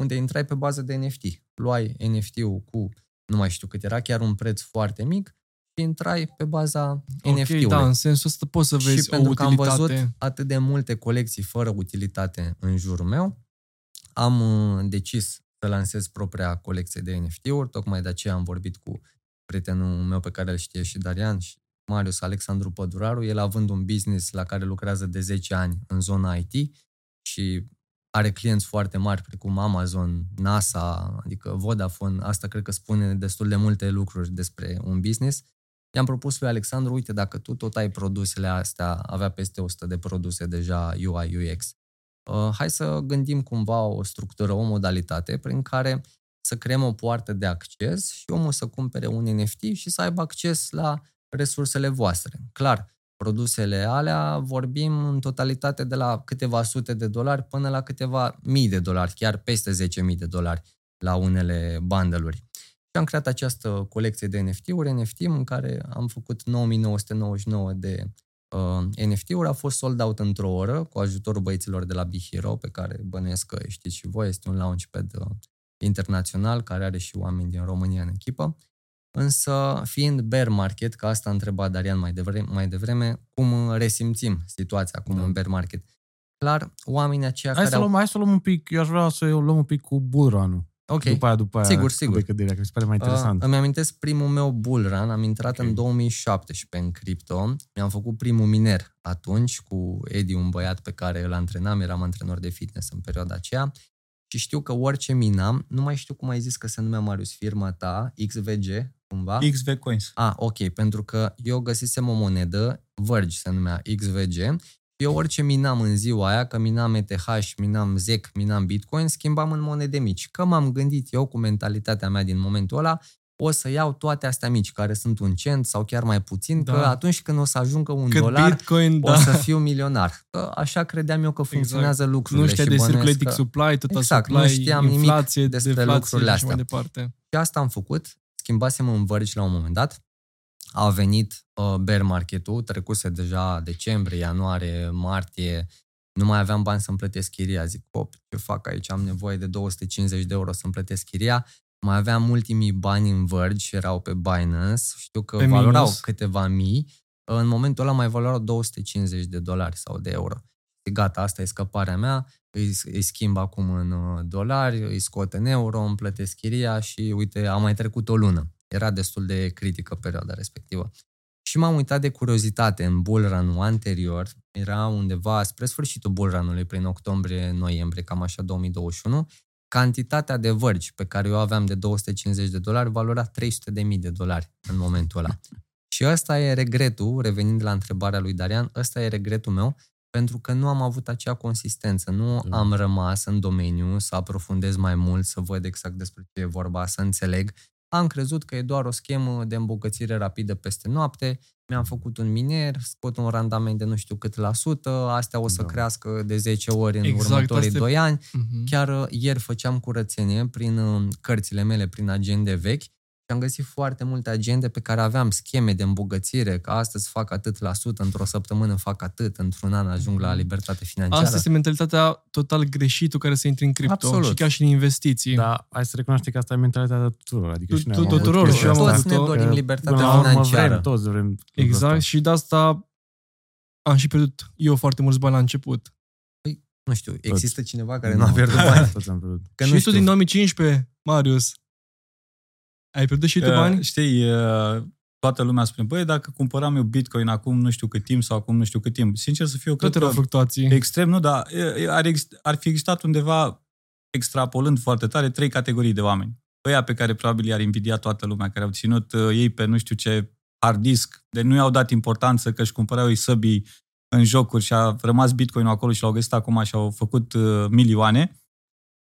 unde intrai pe bază de NFT. Luai NFT-ul cu, nu mai știu cât era, chiar un preț foarte mic și intrai pe baza Ok, NFT-ului. da, în sensul ăsta poți să vezi și pentru o că am utilitate. văzut atât de multe colecții fără utilitate în jurul meu, am uh, decis să lansez propria colecție de NFT-uri, tocmai de aceea am vorbit cu prietenul meu pe care îl știe și Darian și Marius Alexandru Păduraru, el având un business la care lucrează de 10 ani în zona IT și are clienți foarte mari, precum Amazon, NASA, adică Vodafone, asta cred că spune destul de multe lucruri despre un business. I-am propus lui Alexandru, uite, dacă tu tot ai produsele astea, avea peste 100 de produse deja UI, UX, uh, hai să gândim cumva o structură, o modalitate prin care să creăm o poartă de acces și omul să cumpere un NFT și să aibă acces la resursele voastre. Clar, produsele alea vorbim în totalitate de la câteva sute de dolari până la câteva mii de dolari, chiar peste 10.000 de dolari la unele bundle-uri. Și am creat această colecție de NFT-uri, NFT în care am făcut 9999 de uh, NFT-uri, a fost sold out într-o oră cu ajutorul băieților de la Big Hero, pe care bănuiesc că știți și voi, este un launchpad uh, internațional care are și oameni din România în echipă. Însă, fiind bear market, că asta a întrebat Darian mai devreme, mai devreme cum resimțim situația acum Da. în bear market. Clar, oamenii aceia Hai care să, au... luăm, hai să luăm un pic, eu aș vrea să o luăm un pic cu bullrun-ul. Ok, După aia, după aia, Sigur, cât sigur. de cât direct, mi se pare mai interesant. Uh, îmi amintesc primul meu bull run, am intrat Ok. în 2017 în cripto, mi-am făcut primul miner atunci cu Edi, un băiat pe care îl antrenam, eram antrenor de fitness în perioada aceea și știu că orice minam, nu mai știu cum ai zis că se numea Marius firma ta, XVG, cumva? XV Coins. Ah, ok, pentru că eu găsisem o monedă, Verge se numea XVG, și eu orice minam în ziua aia, că minam ETH, minam ZEC, minam Bitcoin, schimbam în monede mici. Că m-am gândit eu cu mentalitatea mea din momentul ăla, o să iau toate astea mici, care sunt un cent sau chiar mai puțin, Da. că atunci când o să ajungă un Cât dolar, Bitcoin, o da. să fiu milionar. Că așa credeam eu că funcționează lucrurile. Nu știai și de bănuiesc circulating că- supply, tot Exact, nu supply, știam nimic inflație, despre deflație lucrurile și mai astea. departe. Și asta am făcut, schimbasem în Verge la un moment dat, a venit uh, bear market-ul, trecuse deja decembrie, ianuarie, martie, nu mai aveam bani să-mi plătesc chiria. Zic, op, ce fac aici? Am nevoie de 250 de euro să-mi plătesc chiria. Mai aveam ultimii bani în Verge, erau pe Binance, știu că Pe valorau minus. câteva mii. În momentul ăla mai valorau 250 de dolari sau de euro. Zic, gata, asta e scăparea mea, îi, îi schimb acum în uh, dolari, îi scot în euro, îmi plătesc chiria și uite, a mai trecut o lună. Era destul de critică perioada respectivă. Și m-am uitat de curiozitate în bullrun-ul anterior, era undeva spre sfârșitul bullrun-ului, prin octombrie-noiembrie, cam așa 2021, cantitatea de vărgi pe care eu aveam de 250 de dolari valora 300 de mii de dolari în momentul ăla. Și ăsta e regretul, revenind la întrebarea lui Darian, ăsta e regretul meu, pentru că nu am avut acea consistență, nu Da. am rămas în domeniu să aprofundez mai mult, să văd exact despre ce e vorba, să înțeleg. Am crezut că e doar o schemă de îmbogățire rapidă peste noapte, mi-am făcut un miner, scot un randament de nu știu cât la sută, astea o să Da. crească de 10 ori în Exact, următorii asta e- 2 ani. Mhm. Chiar uh, ieri făceam curățenie prin uh, cărțile mele, prin agende vechi și am găsit foarte multe agende pe care aveam scheme de îmbogățire, că astăzi fac atât la sută, într-o săptămână fac atât, într-un an ajung la libertate financiară. Asta este mentalitatea total greșită care să intri în cripto Absolut. și chiar și în investiții. Dar hai să recunoaște că asta e mentalitatea tuturor. Adică Tu- și noi tu- am avut tuturor, chestia și eu am asta. Toți ne avut-o, dorim Că libertatea până la urmă financiară. Vrem, toți vrem lucrul Exact, ăsta. și de asta am și pierdut eu foarte mulți bani la început. Nu știu, există cineva care Nu. nu a pierdut bani? Toți am pierdut. Că și nu tu știu. din 2015, Marius, ai pierdut și tu Uh, bani? Știi, uh, toată lumea spune, băi, dacă cumpăram eu Bitcoin acum nu știu cât timp sau acum nu știu cât timp, sincer să fiu, eu Tot cred erau că fluctuații. extrem, nu, dar e, ar, ex- ar fi existat undeva, extrapolând foarte tare, trei categorii de oameni. Ăia pe care probabil i-ar invidia toată lumea, care au ținut uh, ei pe nu știu ce hard disk, de nu i-au dat importanță că își cumpărau ei săbii în jocuri și a rămas Bitcoin acolo și l-au găsit acum și au făcut uh, milioane.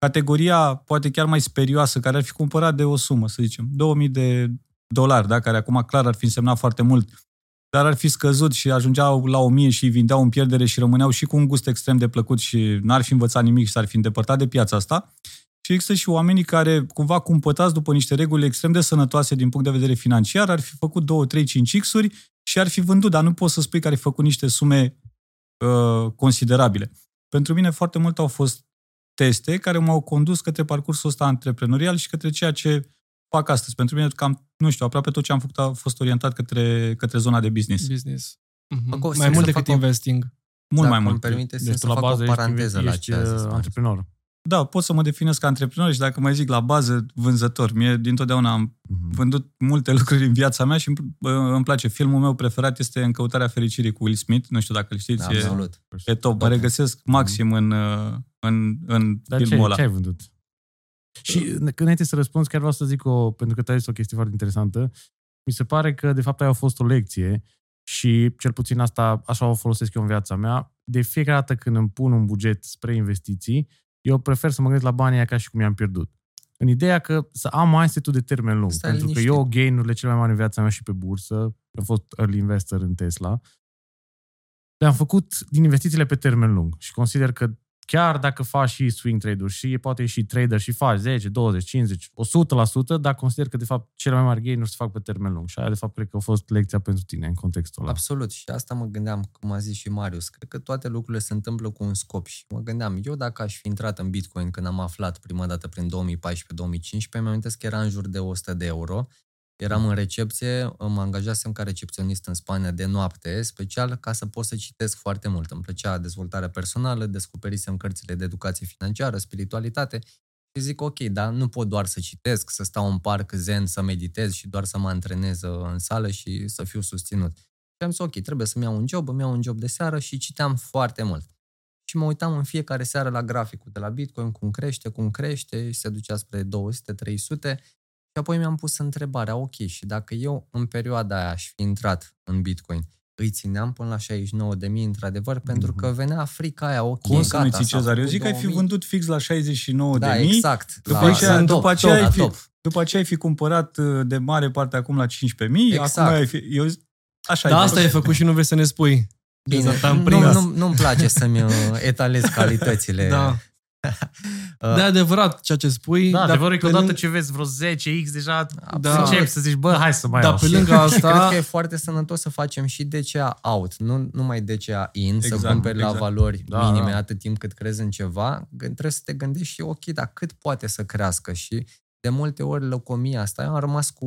Categoria poate chiar mai sperioasă, care ar fi cumpărat de o sumă, să zicem, 2000 de dolari, da? care acum clar ar fi însemnat foarte mult, dar ar fi scăzut și ajungeau la 1000 și îi vindeau în pierdere și rămâneau și cu un gust extrem de plăcut și n-ar fi învățat nimic și s-ar fi îndepărtat de piața asta. Și există și oamenii care, cumva cumpătați după niște reguli extrem de sănătoase din punct de vedere financiar, ar fi făcut 2, 3, 5 X-uri și ar fi vândut, dar nu poți să spui că ar fi făcut niște sume uh, considerabile. Pentru mine foarte mult au fost teste care m-au condus către parcursul ăsta antreprenorial și către ceea ce fac astăzi. Pentru mine, cam, nu știu, aproape tot ce am făcut a fost orientat către, către zona de business. Business. Mhm. Acolo, Mai să mult fac decât o- investing. Mult Dacă mai mult. îmi permiteți Deci să tu la fac bază o paranteză ești, la ești ce a zis uh, Marius. antreprenor. Da, pot să mă definez ca antreprenor și dacă mai zic la bază, vânzător. Mie dintotdeauna am Mhm. vândut multe lucruri în viața mea și îmi, îmi place. Filmul meu preferat este În căutarea fericirii cu Will Smith. Nu știu dacă îl știți. Da, e, absolut. e top. Mă regăsesc maxim în, uh, în, în Dar ce, filmul ăla. ce ai vândut? Și când înainte să răspunzi, chiar vreau să zic o, pentru că tu ai zis o chestie foarte interesantă. Mi se pare că, de fapt, aia a fost o lecție și, cel puțin asta, așa o folosesc eu în viața mea. De fiecare dată când îmi pun un buget spre investiții, eu prefer să mă gândesc la banii aia ca și cum i-am pierdut. În ideea că să am mindset de termen lung. Stai pentru liniștit. că eu gain-urile cele mai mari în viața mea și pe bursă, am fost early investor în Tesla, le-am făcut din investițiile pe termen lung și consider că chiar dacă faci și swing trade-uri și poate și trader și faci 10, 20, 50, 100%, dar consider că de fapt cele mai mari gain-uri se fac pe termen lung. Și aia de fapt cred că a fost lecția pentru tine în contextul ăla. Absolut. Și asta mă gândeam, cum a zis și Marius. Cred că toate lucrurile se întâmplă cu un scop. Și mă gândeam, eu dacă aș fi intrat în Bitcoin când am aflat prima dată prin 2014-2015, mi-am amintesc că era în jur de 100 de euro. Eram în recepție, mă angajasem ca recepționist în Spania de noapte, special ca să pot să citesc foarte mult. Îmi plăcea dezvoltarea personală, descoperisem cărțile de educație financiară, spiritualitate și zic, ok, dar nu pot doar să citesc, să stau în parc zen, să meditez și doar să mă antrenez uh, în sală și să fiu susținut. Și am zis, ok, trebuie să-mi iau un job, îmi iau un job de seară și citeam foarte mult. Și mă uitam în fiecare seară la graficul de la Bitcoin, cum crește, cum crește, și se ducea spre 200-300 și apoi mi-am pus întrebarea, ok, și dacă eu în perioada aia aș fi intrat în Bitcoin, îi țineam până la 69.000 într-adevăr, pentru că venea frica aia, ok, Cum să gata, nu ții, s-a Cezar? Eu făcut zic că ai fi 2000. vândut fix la 69 Da, de mii. exact. După la, aceea- la după top, aceea top, ai fi- top. După aceea ai fi cumpărat uh, de mare parte acum la 15.000, Exact. acum ai fi... Eu, așa Da, ai asta ai făcut și nu vrei să ne spui. Bine, Exact, am nu, prins. nu, nu-mi place să-mi uh, etalez calitățile. Da. Uh, De adevărat ceea ce spui. Da, dar adevărul e că pe odată lângă- ce vezi vreo 10X, deja Da. începi să zici, bă, hai să mai Da, iau. pe lângă Și cred asta... că e foarte sănătos să facem și DCA out, nu numai DCA in, Exact, să cumperi la exact. valori Da, minime da. atât timp cât crezi în ceva, gând- trebuie să te gândești și ok, dar cât poate să crească și de multe ori lăcomia asta. Eu am rămas cu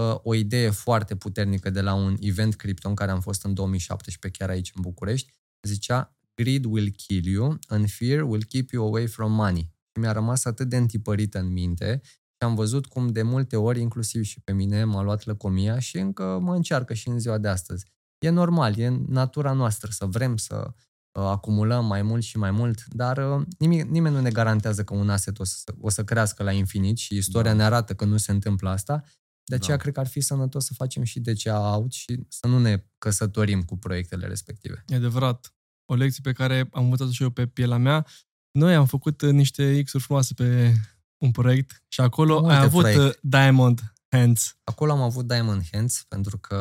uh, o idee foarte puternică de la un event cripto în care am fost în 2017 chiar aici în București. Zicea, greed will kill you and fear will keep you away from money. Și mi-a rămas atât de întipărită în minte și am văzut cum de multe ori, inclusiv și pe mine, m-a luat lăcomia și încă mă încearcă și în ziua de astăzi. E normal, e natura noastră să vrem să uh, acumulăm mai mult și mai mult, dar uh, nimic, nimeni nu ne garantează că un asset o să, o să crească la infinit și istoria Da. ne arată că nu se întâmplă asta. De aceea Da. cred că ar fi sănătos să facem și DCA out și să nu ne căsătorim cu proiectele respective. E adevărat. O lecție pe care am învățat și eu pe pielea mea. Noi am făcut uh, niște X-uri frumoase pe un proiect și acolo Multe ai avut proiecte. uh, Diamond Hands. Acolo am avut Diamond Hands pentru că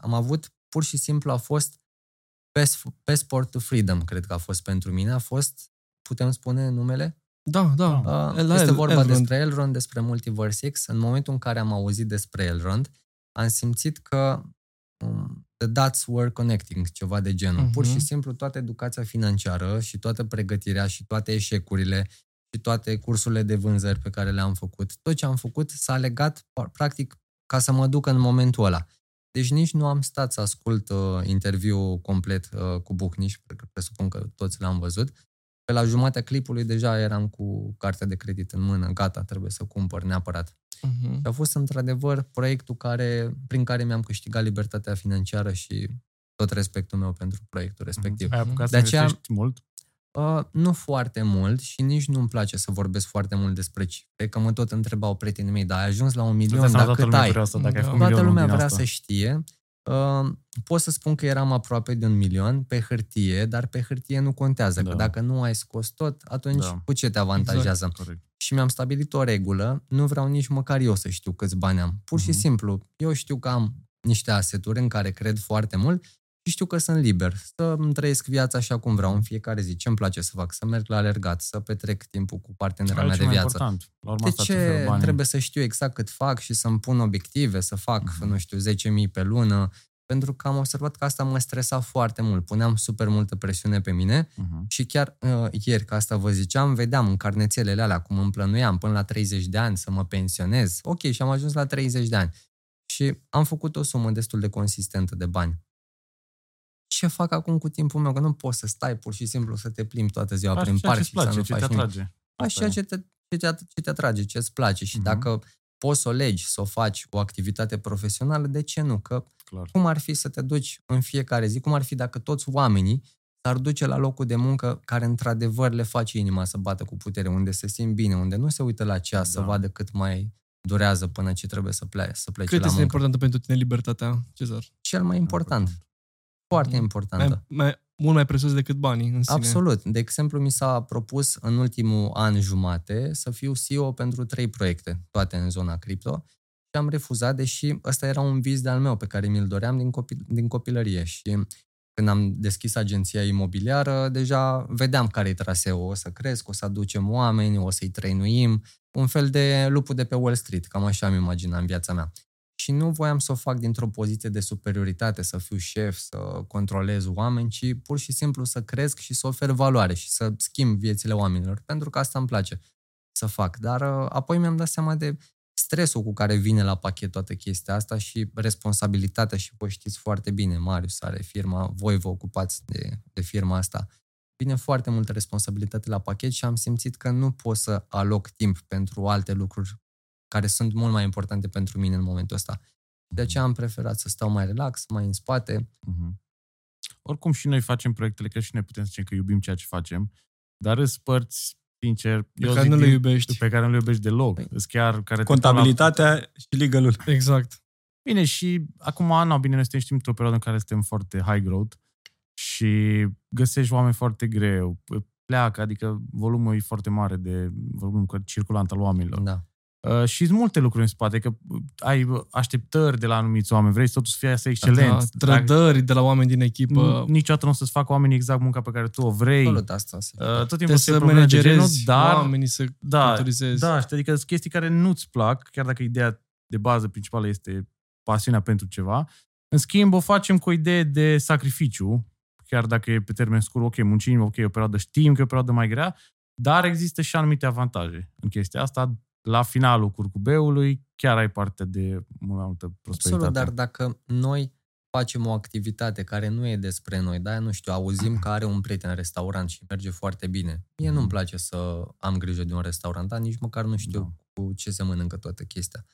am avut, pur și simplu a fost Pass- Passport to Freedom, cred că a fost pentru mine. A fost, putem spune numele? Da, da. Uh, La este El- vorba Elrond. despre Elrond, despre Multiverse X. În momentul în care am auzit despre Elrond, am simțit că um, the dots were connecting, ceva de genul. Mhm. Pur și simplu toată educația financiară și toată pregătirea și toate eșecurile și toate cursurile de vânzări pe care le-am făcut, tot ce am făcut s-a legat, pa- practic, ca să mă duc în momentul ăla. Deci nici nu am stat să ascult uh, interviul complet uh, cu Bucniș, pentru că presupun că toți l-am văzut. Pe la jumatea clipului deja eram cu cartea de credit în mână, gata, trebuie să cumpăr neapărat. Mhm. Și a fost într-adevăr proiectul care, prin care mi-am câștigat libertatea financiară și tot respectul meu pentru proiectul respectiv. Ai apucat să De aceea- investești mult? Uh, nu foarte mult și nici nu-mi place să vorbesc foarte mult despre cifre, că mă tot întrebau prietenii mei, dar ai ajuns la un milion, Îți dai seama, dar toată cât lumea ai? curioasă dacă ai Da. făcut Toată milionul lumea din vrea asta. să știe. Uh, pot să spun că eram aproape de un milion pe hârtie, dar pe hârtie nu contează, Da. că dacă nu ai scos tot, atunci Da. cu ce te avantajează? Corect. Și mi-am stabilit o regulă, nu vreau nici măcar eu să știu câți bani am. Pur și Mhm. simplu, eu știu că am niște aseturi în care cred foarte mult și știu că sunt liber, să îmi trăiesc viața așa cum vreau în fiecare zi. Ce îmi place să fac? Să merg la alergat, să petrec timpul cu partenera Aia e mea cel de mai viață. important. La urma De asta ți oferă ce banii. trebuie să știu exact cât fac și să-mi pun obiective, să fac, Mhm. nu știu, 10.000 pe lună pentru că am observat că asta mă stresa foarte mult. Puneam super multă presiune pe mine Uh-huh. și chiar uh, ieri, că asta vă ziceam, vedeam în carnețelele alea cum îmi plănuiam până la 30 de ani să mă pensionez. Ok, și am ajuns la 30 de ani. Și am făcut o sumă destul de consistentă de bani. Ce fac acum cu timpul meu? Că nu poți să stai pur și simplu să te plimbi toată ziua Faci prin ceea parc ce-ți și să place, nu ce faci te nimic. atrage. Faci Asta ceea e. ce te, ce, te, ce te atrage, ce îți place și Mhm. dacă poți să o legi, să o faci o activitate profesională, de ce nu? Că Clar. cum ar fi să te duci în fiecare zi, cum ar fi dacă toți oamenii s-ar duce la locul de muncă care într-adevăr le face inima să bată cu putere, unde se simt bine, unde nu se uită la ceas să Da. vadă cât mai durează până ce trebuie să plece, să plece Cât la este muncă. importantă pentru tine libertatea, Cezar? Cel mai important, foarte Mhm. importantă. Mai, mai, mult mai presus decât banii în sine. Absolut. De exemplu, mi s-a propus în ultimul an jumate să fiu CEO pentru trei proiecte, toate în zona cripto, și am refuzat, deși ăsta era un vis de-al meu pe care mi-l doream din, copil- din copilărie. Și când am deschis agenția imobiliară, deja vedeam care e traseul. O să cresc, o să aducem oameni, o să-i trăinuim, un fel de lupul de pe Wall Street, cam așa mi imaginam viața mea. Și nu voiam să o fac dintr-o poziție de superioritate, să fiu șef, să controlez oameni, ci pur și simplu să cresc și să ofer valoare și să schimb viețile oamenilor, pentru că asta îmi place să fac. Dar uh, apoi mi-am dat seama de stresul cu care vine la pachet toată chestia asta și responsabilitatea și voi știți foarte bine, Marius are firma, voi vă ocupați de, de firma asta. Vine foarte multă responsabilitate la pachet și am simțit că nu pot să aloc timp pentru alte lucruri care sunt mult mai importante pentru mine în momentul ăsta. De aceea am preferat să stau mai relax, mai în spate. Mhm. Oricum și noi facem proiectele, că și noi putem să zicem că iubim ceea ce facem, dar îți părți, sincer, Pe eu care zic nu le din- iubești. pe care nu le iubești deloc. Păi, Îți chiar care te Contabilitatea și legal Exact. Bine, și acum, Ana, bine, noi suntem știm într-o perioadă în care suntem foarte high growth și găsești oameni foarte greu. Pleacă, adică volumul e foarte mare de volumul circulant al oamenilor. Da. Uh, și sunt multe lucruri în spate, că ai așteptări de la anumiți oameni, vrei să totul să fie să excelent. Da, trădări de la oameni din echipă. N- Niciodată nu o să-ți facă oamenii exact munca pe care tu o vrei. Absolut asta. se- Uh, tot timpul Trebuie să să probleme de genul, managerezi dar oamenii, să da, autorizezi. da, știi, adică sunt chestii care nu-ți plac, chiar dacă ideea de bază principală este pasiunea pentru ceva. În schimb, o facem cu o idee de sacrificiu, chiar dacă e pe termen scurt, ok, muncim, ok, e o perioadă, știm că e o perioadă mai grea, dar există și anumite avantaje în chestia asta. La finalul curcubeului chiar ai parte de mult mai multă prosperitate. Absolut, dar dacă noi facem o activitate care nu e despre noi, da, nu știu, auzim că are un prieten în restaurant și merge foarte bine. Mie nu-mi place să am grijă de un restaurant, dar nici măcar nu știu Da. cu ce se mănâncă toată chestia.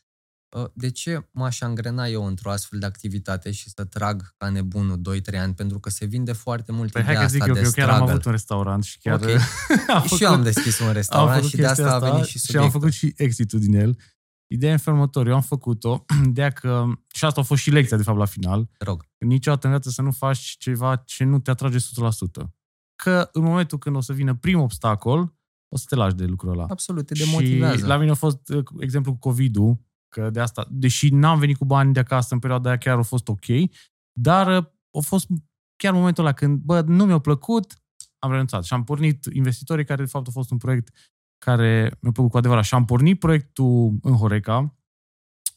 Uh, De ce m-aș angrena eu într-o astfel de activitate și să trag ca nebunul 2-3 ani? Pentru că se vinde foarte mult Păi hai ideea că zic asta eu, că de eu chiar am struggle. avut un restaurant și chiar... Ok. am Și eu am deschis un am restaurant făcut și de asta chestia a venit și și am subiectul. făcut și exit din el. Ideea e în felul următor. Eu am făcut-o de că, și asta a fost și lecția, de fapt, la final, Te rog. niciodată în viață să nu faci ceva ce nu te atrage 100%. Că în momentul când o să vină primul obstacol, o să te lași de lucrul ăla. Absolut, te Și demotivează. la mine a fost uh, exemplu cu COVID-ul, că de asta, deși n-am venit cu bani de acasă în perioada aia, chiar a fost ok, dar uh, a fost chiar momentul ăla când, bă, nu mi-a plăcut, am renunțat și am pornit investitorii care de fapt a fost un proiect care mi-a plăcut cu adevărat și am pornit proiectul în Horeca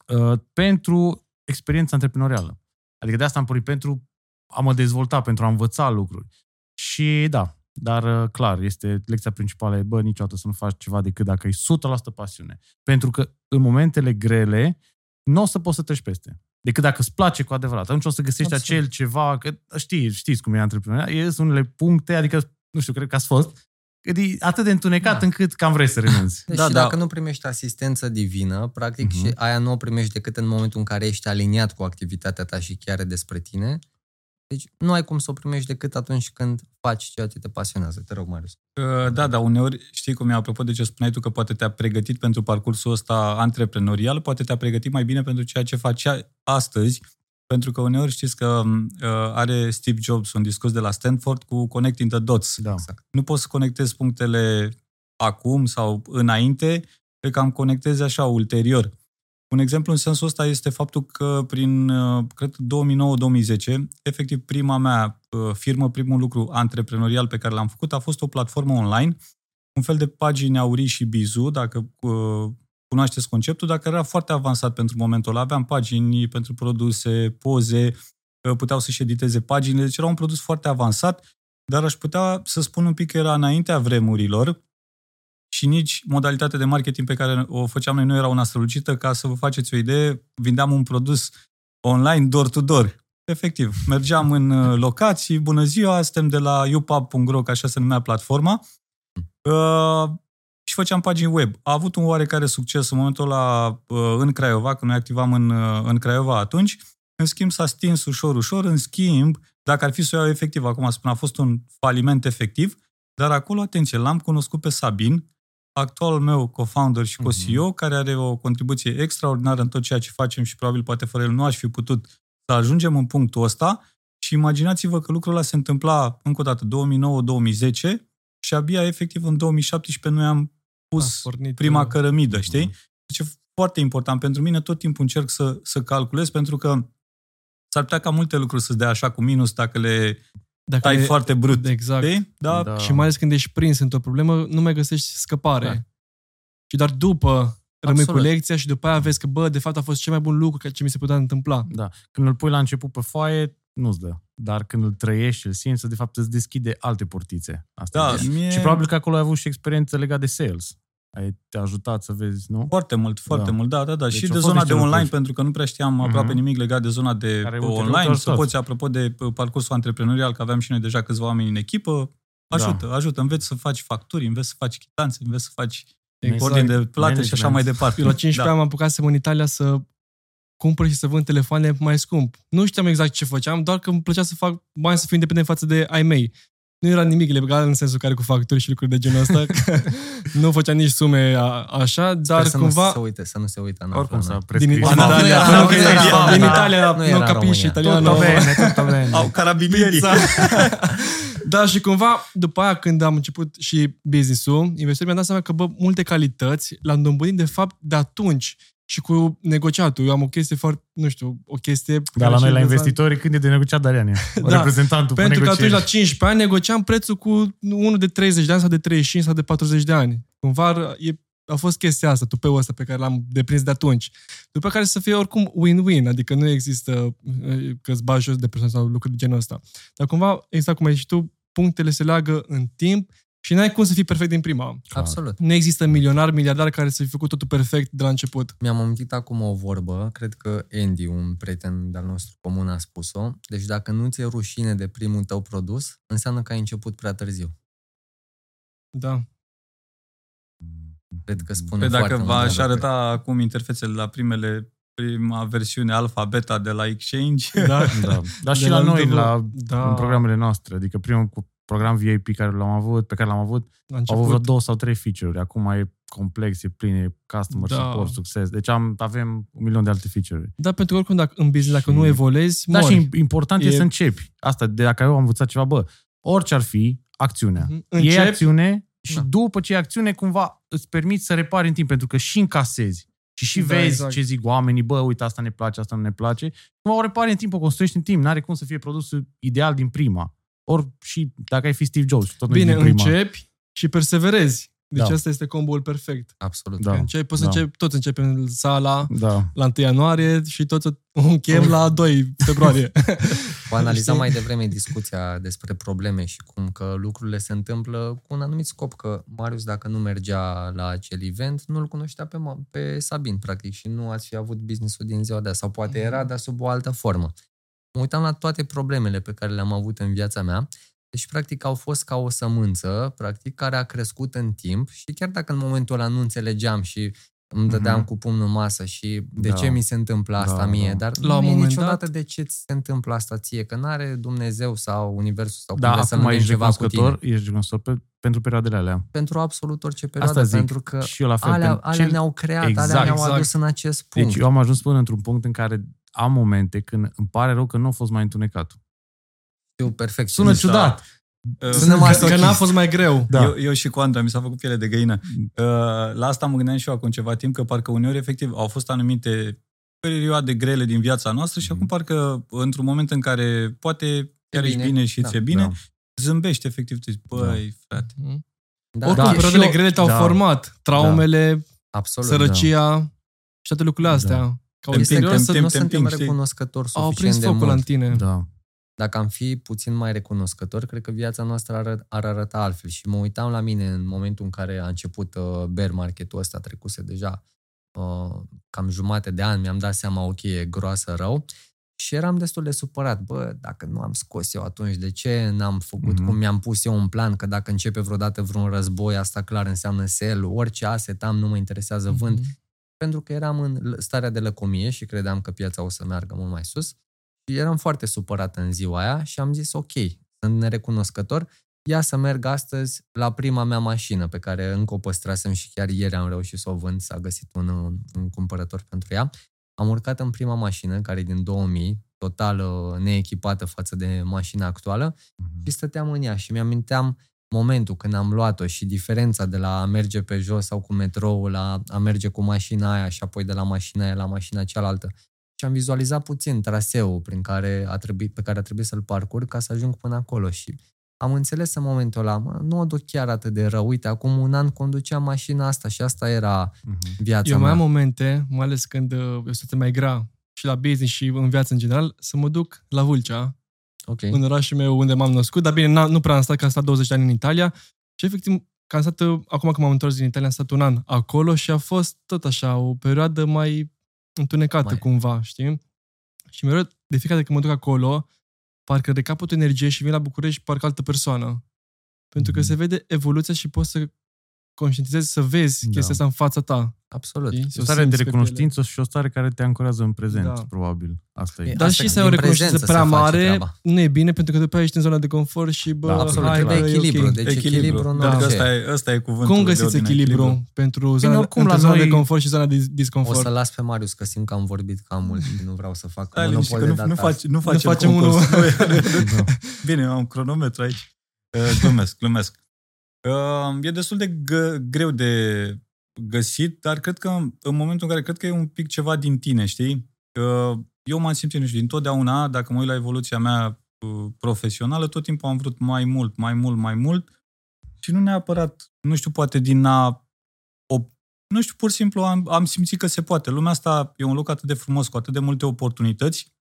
uh, pentru experiența antreprenorială. Adică de asta am pornit pentru a mă dezvolta, pentru a învăța lucruri. Și da, dar uh, clar, este lecția principală, e, bă, niciodată să nu faci ceva decât dacă e 100% pasiune. Pentru că în momentele grele nu o să poți să treci peste. Decât dacă îți place cu adevărat. Atunci o să găsești Absolut. acel ceva, că știi, știți cum e antreprenoria, e unele puncte, adică, nu știu, cred că ați fost, că e atât de întunecat Da. încât cam vrei să renunți. Deci Da, da, da. dacă nu primești asistență divină, practic, Mhm. și aia nu o primești decât în momentul în care ești aliniat cu activitatea ta și chiar e despre tine, deci nu ai cum să o primești decât atunci când faci ceea ce te pasionează. Te rog, Marius. Uh, Da, da, uneori, știi cum e, apropo de ce spuneai tu, că poate te-a pregătit pentru parcursul ăsta antreprenorial, poate te-a pregătit mai bine pentru ceea ce faci astăzi, pentru că uneori știți că uh, are Steve Jobs un discurs de la Stanford cu Connecting the Dots. Da. Exact. Nu poți să conectezi punctele acum sau înainte, pe că am conectezi așa ulterior. Un exemplu în sensul ăsta este faptul că prin, uh, cred, 2009-2010, efectiv prima mea uh, firmă, primul lucru antreprenorial pe care l-am făcut a fost o platformă online, un fel de pagini aurii și bizu, dacă uh, cunoașteți conceptul, dar care era foarte avansat pentru momentul ăla. Aveam pagini pentru produse, poze, uh, puteau să-și editeze paginile, deci era un produs foarte avansat, dar aș putea să spun un pic că era înaintea vremurilor și nici modalitatea de marketing pe care o făceam noi nu era una strălucită. Ca să vă faceți o idee, vindeam un produs online door-to-door. Efectiv, mergeam în uh, locații, bună ziua, suntem de la upub.ro, că așa se numea platforma, uh, și făceam pagini web. A avut un oarecare succes în momentul ăla uh, în Craiova, când noi activam în, uh, în Craiova atunci, în schimb s-a stins ușor, ușor, în schimb, dacă ar fi să o iau efectiv, acum spun, a fost un faliment efectiv, dar acolo, atenție, l-am cunoscut pe Sabin, actualul meu co-founder și co-CEO, mm-hmm. care are o contribuție extraordinară în tot ceea ce facem și probabil poate fără el nu aș fi putut să ajungem în punctul ăsta și imaginați-vă că lucrul ăla se întâmpla încă o dată 2009-2010 și abia efectiv în 2017 noi am pus pornit, prima uh, cărămidă, știi? Deci e foarte important. Pentru mine tot timpul încerc să, să calculez pentru că s-ar putea ca multe lucruri să-ți dea așa cu minus dacă le Dacă tai e- foarte brut. Exact. Știi? Da, Da. Și mai ales când ești prins într-o problemă, nu mai găsești scăpare. Da. Și doar după rămâi Absolut. cu lecția și după aia vezi că, bă, de fapt a fost cel mai bun lucru ca ce mi se putea întâmpla. Da. Când îl pui la început pe foaie, nu-ți dă. Dar când îl trăiești și îl simți, de fapt îți deschide alte portițe. Asta Da, e. mie... Și probabil că acolo ai avut și experiență legată de sales. Ai te-a ajutat să vezi, nu? Foarte mult, foarte Da. mult, da, da, da. Deci și au de fost zona niște de online, lucruri. pentru că nu prea știam aproape Mhm. nimic legat de zona de Care, uh, uite, online. uite, Să ajutat. poți, apropo de uh, parcursul antreprenorial, că aveam și noi deja câțiva oameni în echipă, ajută, Da. ajută. Înveți să faci facturi, înveți să faci chitanțe, înveți să faci Exact. ordine de plată și așa Management. mai departe. Eu la 15 da. ani m-am apucat să mă în Italia să cumpăr și să vând telefoane mai scump. Nu știam exact ce făceam, doar că îmi plăcea să fac bani să fiu independent față de ai mei. Nu era nimic legal în sensul care cu facturi și lucruri de genul ăsta. că nu făceam nici sume a, așa, dar Sper să cumva... nu se uite, să nu se uite în Oricum află, s-a noi. Din prescris. Italia, Nu era- nu, nu că era din România. Italia, Nu nu era capisci România. italiano. Tutto bene, tutto bene. Au carabinierii. Pizza. da, și cumva, după aia, când am început și business-ul, investitorii mi-au dat seama că, bă, multe calități le-am dobândit, de fapt, de atunci. Și cu negociatul. Eu am o chestie foarte, nu știu, o chestie... Dar care la și noi, la de- investitori, când e de negociat, Darian e Da, reprezentantul pe Pentru că negocieri. atunci, la 15 ani, negociam prețul cu unul de 30 de ani sau de 35 sau de 40 de ani. Cumva e, a fost chestia asta, tupeul ăsta pe care l-am deprins de atunci. După care să fie oricum win-win, adică nu există eh, că îți bagi jos de persoane sau lucruri de genul ăsta. Dar cumva, exact cum ai zis și tu, punctele se leagă în timp și n-ai cum să fii perfect din prima. Absolut. Nu există milionar, miliardar care să fi făcut totul perfect de la început. Mi-am amintit acum o vorbă, cred că Andy, un prieten de-al nostru comun, a spus-o. Deci dacă nu ți-e rușine de primul tău produs, înseamnă că ai început prea târziu. Da. Cred că spune Pe foarte dacă multe v-aș lucruri. arăta acum interfețele la primele prima versiune alfa-beta de la Exchange, Da. Da. Dar și De la, la noi, Ludovic- la, da. în programele noastre. Adică primul cu- program VIP care l-am avut, pe care l-am avut, La au avut vreo început. două sau trei feature-uri. Acum e complex, e plin, e customer Da. support, succes. Deci am, avem un milion de alte feature-uri. Da, pentru că oricum dacă, în business, dacă Și- nu evoluezi, Da, mori. și important e... E- să începi. Asta, de dacă eu am învățat ceva, bă, orice ar fi, acțiunea. Mhm. E Începi, acțiune și Da. după ce e acțiune, cumva îți permiți să repari în timp, pentru că și încasezi. Și și Da, vezi exact. ce zic oamenii, bă, uite, asta ne place, asta nu ne place. Cumva o repari în timp, o construiești în timp. N-are cum să fie produsul ideal din prima. Ori și dacă ai fi Steve Jobs, tot nu Bine, din prima. începi și perseverezi. Deci Da. asta este comboul perfect. Absolut. Da. Că începi, poți să da. începi, toți începem sala Da. la 1 ianuarie și toți o închem la 2 februarie. Vă analizam Știi? mai devreme discuția despre probleme și cum că lucrurile se întâmplă cu un anumit scop, că Marius, dacă nu mergea la acel event, nu-l cunoștea pe, Ma- pe Sabin, practic, și nu ați fi avut business-ul din ziua de azi, sau poate era, dar sub o altă formă. Mă uitam la toate problemele pe care le-am avut în viața mea, deci, practic, au fost ca o sămânță, practic, care a crescut în timp și chiar dacă în momentul ăla nu înțelegeam și îmi dădeam Mhm. cu pumnul în masă și de Da. ce mi se întâmplă asta Da, mie, da. dar La nu un e moment niciodată dat- de ce ți se întâmplă asta ție, că n-are Dumnezeu sau Universul sau Da, cum vreți să acum numim ești ceva cu tine. recunoscător, ești recunoscător pe, pentru perioadele alea. Pentru absolut orice perioadă, Asta zic. pentru că și eu la fel. alea, pentru alea cel- ne-au creat, alea Exact, ne-au exact. adus în acest punct. Deci eu am ajuns până într-un punct în care am momente când îmi pare rău că nu a fost mai întunecat. Știu perfect. Sună Și- ciudat. Sună că, masochist. că n-a fost mai greu. Da. Eu, eu și cu Andra, mi s-a făcut piele de găină. Uh, la asta mă gândeam și eu acum ceva timp, că parcă uneori, efectiv, au fost anumite perioade grele din viața noastră și Mhm. acum parcă, într-un moment în care poate chiar ești bine. bine și Da. ți-e bine, Da. zâmbești efectiv, tu zici, băi, frate. Da, Oricum, Da, perioadele și eu- grele te-au da. format. Traumele, absolut. sărăcia și toate lucrurile astea. Da. Ca Tem- exterior tem- să tem- nu tem- suntem știi? recunoscători au suficient prins de focul mult. în tine. Da. Dacă am fi puțin mai recunoscători, cred că viața noastră ar, ar arăta altfel. Și mă uitam la mine în momentul în care a început uh, bear market-ul ăsta, trecuse deja uh, cam jumate de an, mi-am dat seama, ok, e groasă rău. Și eram destul de supărat. Bă, dacă nu am scos eu atunci, de ce n-am făcut Mhm. mm-hmm. cum mi-am pus eu un plan? Că dacă începe vreodată vreun război, asta clar înseamnă sell, orice asset am, nu mă interesează vând. Mhm. Pentru că eram în l- starea de lăcomie și credeam că piața o să meargă mult mai sus. Și eram foarte supărat în ziua aia și am zis, ok, sunt nerecunoscător, ia să merg astăzi la prima mea mașină pe care încă o păstrasem și chiar ieri am reușit să o vând, s-a găsit un, un, un cumpărător pentru ea. Am urcat în prima mașină, care e din 2000, total uh, neechipată față de mașina actuală Mhm. și stăteam în ea și mi-aminteam momentul când am luat-o și diferența de la a merge pe jos sau cu metroul la a merge cu mașina aia și apoi de la mașina aia la mașina cealaltă. Și am vizualizat puțin traseul prin care a trebuit, pe care a trebuit să-l parcurg ca să ajung până acolo și am înțeles în momentul ăla, mă, nu o duc chiar atât de rău. Uite, acum un an conduceam mașina asta și asta era Mhm. viața Eu mai mea. am momente, mai ales când uh, e o situație mai grea și la business și în viață în general, să mă duc la Vâlcea, Ok. în orașul meu unde m-am născut, dar bine, n- nu prea am stat, că am stat 20 de ani în Italia și efectiv, că am stat, uh, acum când m-am întors din Italia, am stat un an acolo și a fost tot așa, o perioadă mai întunecată Mai- cumva, știi? Și mereu, de fiecare dată când mă duc acolo, parcă recapăt o energie și vin la București parcă altă persoană. Pentru că Mhm. se vede evoluția și poți să conștientizezi, să vezi Da. chestia asta în fața ta. Absolut. Știi? O Să o stare de simți pe piele. recunoștință și o stare care te ancorează în prezent, Da. probabil. Asta e. E, Dar Asta și că să ai o din recunoștință prezență prea se face mare treaba. nu e bine, pentru că după aia ești în zona de confort și bă, Da, Absolut, hai, trebuie bă, e echilibru. ok. Deci echilibru, în Da. Adică orice. ăsta, e, ăsta e cuvântul Cum de găsiți ordine, echilibru, pentru zona, oricum, între la zona noi- de confort și zona de O disconfort? să las pe Marius, că simt că am vorbit cam mult și nu vreau să fac Stai liniștit, că monopol de nu, nu, data faci, nu facem, facem concurs. unul. Nu, Da. Bine, am un cronometru aici. Uh, Glumesc, glumesc. Uh, E destul de gă- greu de găsit, dar cred că în momentul în care cred că e un pic ceva din tine, știi? Uh, Eu m-am simțit, nu știu, dintotdeauna, dacă mă uit la evoluția mea uh, profesională, tot timpul am vrut mai mult, mai mult, mai mult și nu neapărat, nu știu, poate din a o, nu știu, pur și simplu am, am simțit că se poate. Lumea asta e un loc atât de frumos, cu atât de multe oportunități.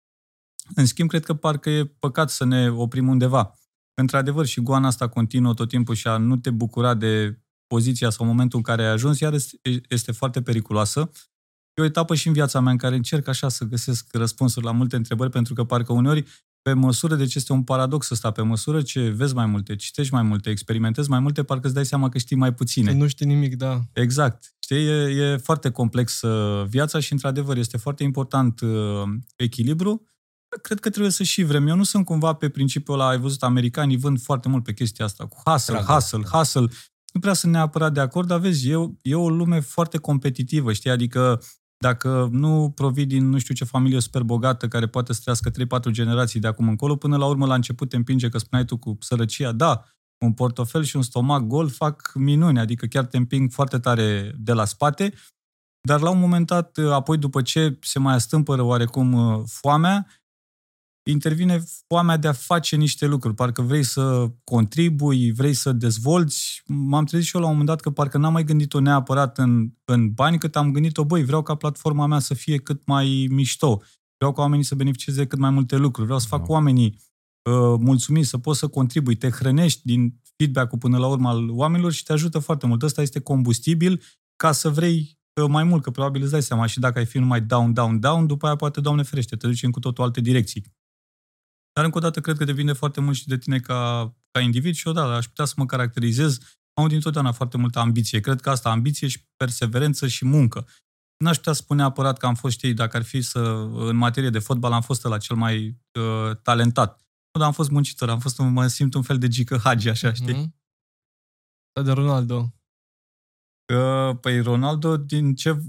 În schimb, cred că parcă e păcat să ne oprim undeva. Într-adevăr, și goana asta continuă tot timpul și a nu te bucura de poziția sau momentul în care ai ajuns, iar este, este foarte periculoasă. E o etapă și în viața mea în care încerc așa să găsesc răspunsuri la multe întrebări, pentru că parcă uneori, pe măsură, deci este un paradox ăsta, pe măsură ce vezi mai multe, citești mai multe, experimentezi mai multe, parcă îți dai seama că știi mai puține. Că nu știi nimic, da. Exact. Știi, e, e foarte complex uh, viața și, într-adevăr, este foarte important uh, echilibru. Cred că trebuie să și vrem. Eu nu sunt cumva pe principiul ăla, ai văzut, americanii vând foarte mult pe chestia asta, cu hustle, Dragoste, hustle, da. hustle. Nu prea sunt neapărat de acord, dar vezi, e, o- e o lume foarte competitivă, știi? Adică dacă nu provii din nu știu ce familie super bogată care poate să trăiască 3-4 generații de acum încolo, până la urmă la început te împinge că spuneai tu cu sărăcia, da, un portofel și un stomac gol fac minuni, adică chiar te împing foarte tare de la spate, dar la un moment dat, apoi după ce se mai astâmpără oarecum uh, foamea, intervine foamea de a face niște lucruri. Parcă vrei să contribui, vrei să dezvolți. M-am trezit și eu la un moment dat că parcă n-am mai gândit-o neapărat în, în bani, cât am gândit-o, băi, vreau ca platforma mea să fie cât mai mișto. Vreau ca oamenii să beneficieze de cât mai multe lucruri. Vreau să fac Da. oamenii uh, mulțumiți, să poți să contribui. Te hrănești din feedback-ul până la urmă al oamenilor și te ajută foarte mult. Ăsta este combustibil ca să vrei uh, mai mult, că probabil îți dai seama și dacă ai fi numai down, down, down, după aia poate, Doamne ferește, te duci în cu totul alte direcții. Dar încă o dată cred că depinde foarte mult și de tine ca, ca individ și odată aș putea să mă caracterizez. Am dintotdeauna foarte multă ambiție. Cred că asta, ambiție și perseverență și muncă. N-aș putea spune neapărat că am fost, știi, dacă ar fi să, în materie de fotbal, am fost la cel mai uh, talentat. Nu, dar am fost muncitor, am fost, un, mă simt un fel de gică hagi, așa, știi? Mhm. Da, de Ronaldo. Uh, păi Ronaldo, din ce...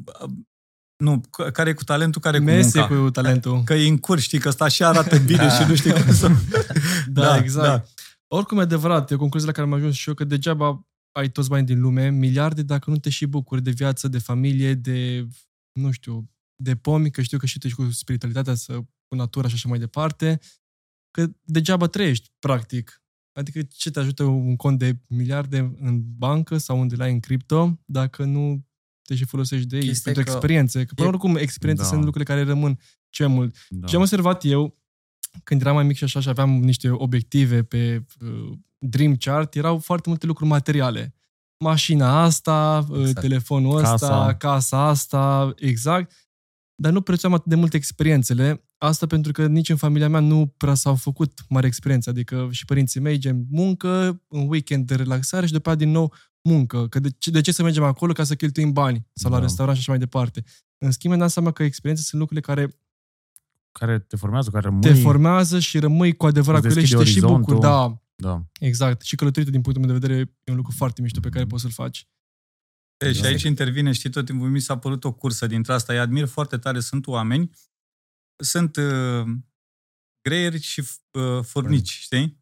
Nu, c- care e cu talentul, care e cu Messi munca. cu talentul. Că e în curs, știi, că ăsta și arată bine și nu știi cum să... Da, Da, exact. da. Oricum e adevărat, e o concluzie la care am ajuns și eu, că degeaba ai toți banii din lume, miliarde, dacă nu te și bucuri de viață, de familie, de, nu știu, de pomi, că știu că și tu ești cu spiritualitatea, să, cu natura și așa mai departe, că degeaba trăiești, practic. Adică ce te ajută un cont de miliarde în bancă sau unde le ai în cripto, dacă nu te și folosești de ei Chestia pentru că experiențe. Că până e- la urmă experiențe Da. sunt lucrurile care rămân cel mult. Da. Ce am observat eu, când eram mai mic și așa și aveam niște obiective pe uh, Dream Chart, erau foarte multe lucruri materiale. Mașina asta, exact. Exact. telefonul ăsta, Casa. casa asta, exact. Dar nu prețuam atât de multe experiențele. Asta pentru că nici în familia mea nu prea s-au făcut mari experiențe. Adică și părinții mei, gen muncă, în weekend de relaxare și după aia din nou muncă. Că de ce, de ce să mergem acolo ca să cheltuim bani? Sau la Da. restaurant și așa mai departe. În schimb, mi-am dat seama că experiențe sunt lucrurile care Care te formează, care rămâi... te formează și rămâi cu adevărat cu Îți ele și te deschide și bucuri. orizontul. Da, Da. exact. Și călătoritul, din punctul meu de vedere, e un lucru foarte mișto pe care poți să-l faci. E, și Da. aici intervine, știi, tot timpul mi s-a părut o cursă dintre asta. Îi admir foarte tare, sunt oameni, sunt uh, greieri și uh, furnici, știi?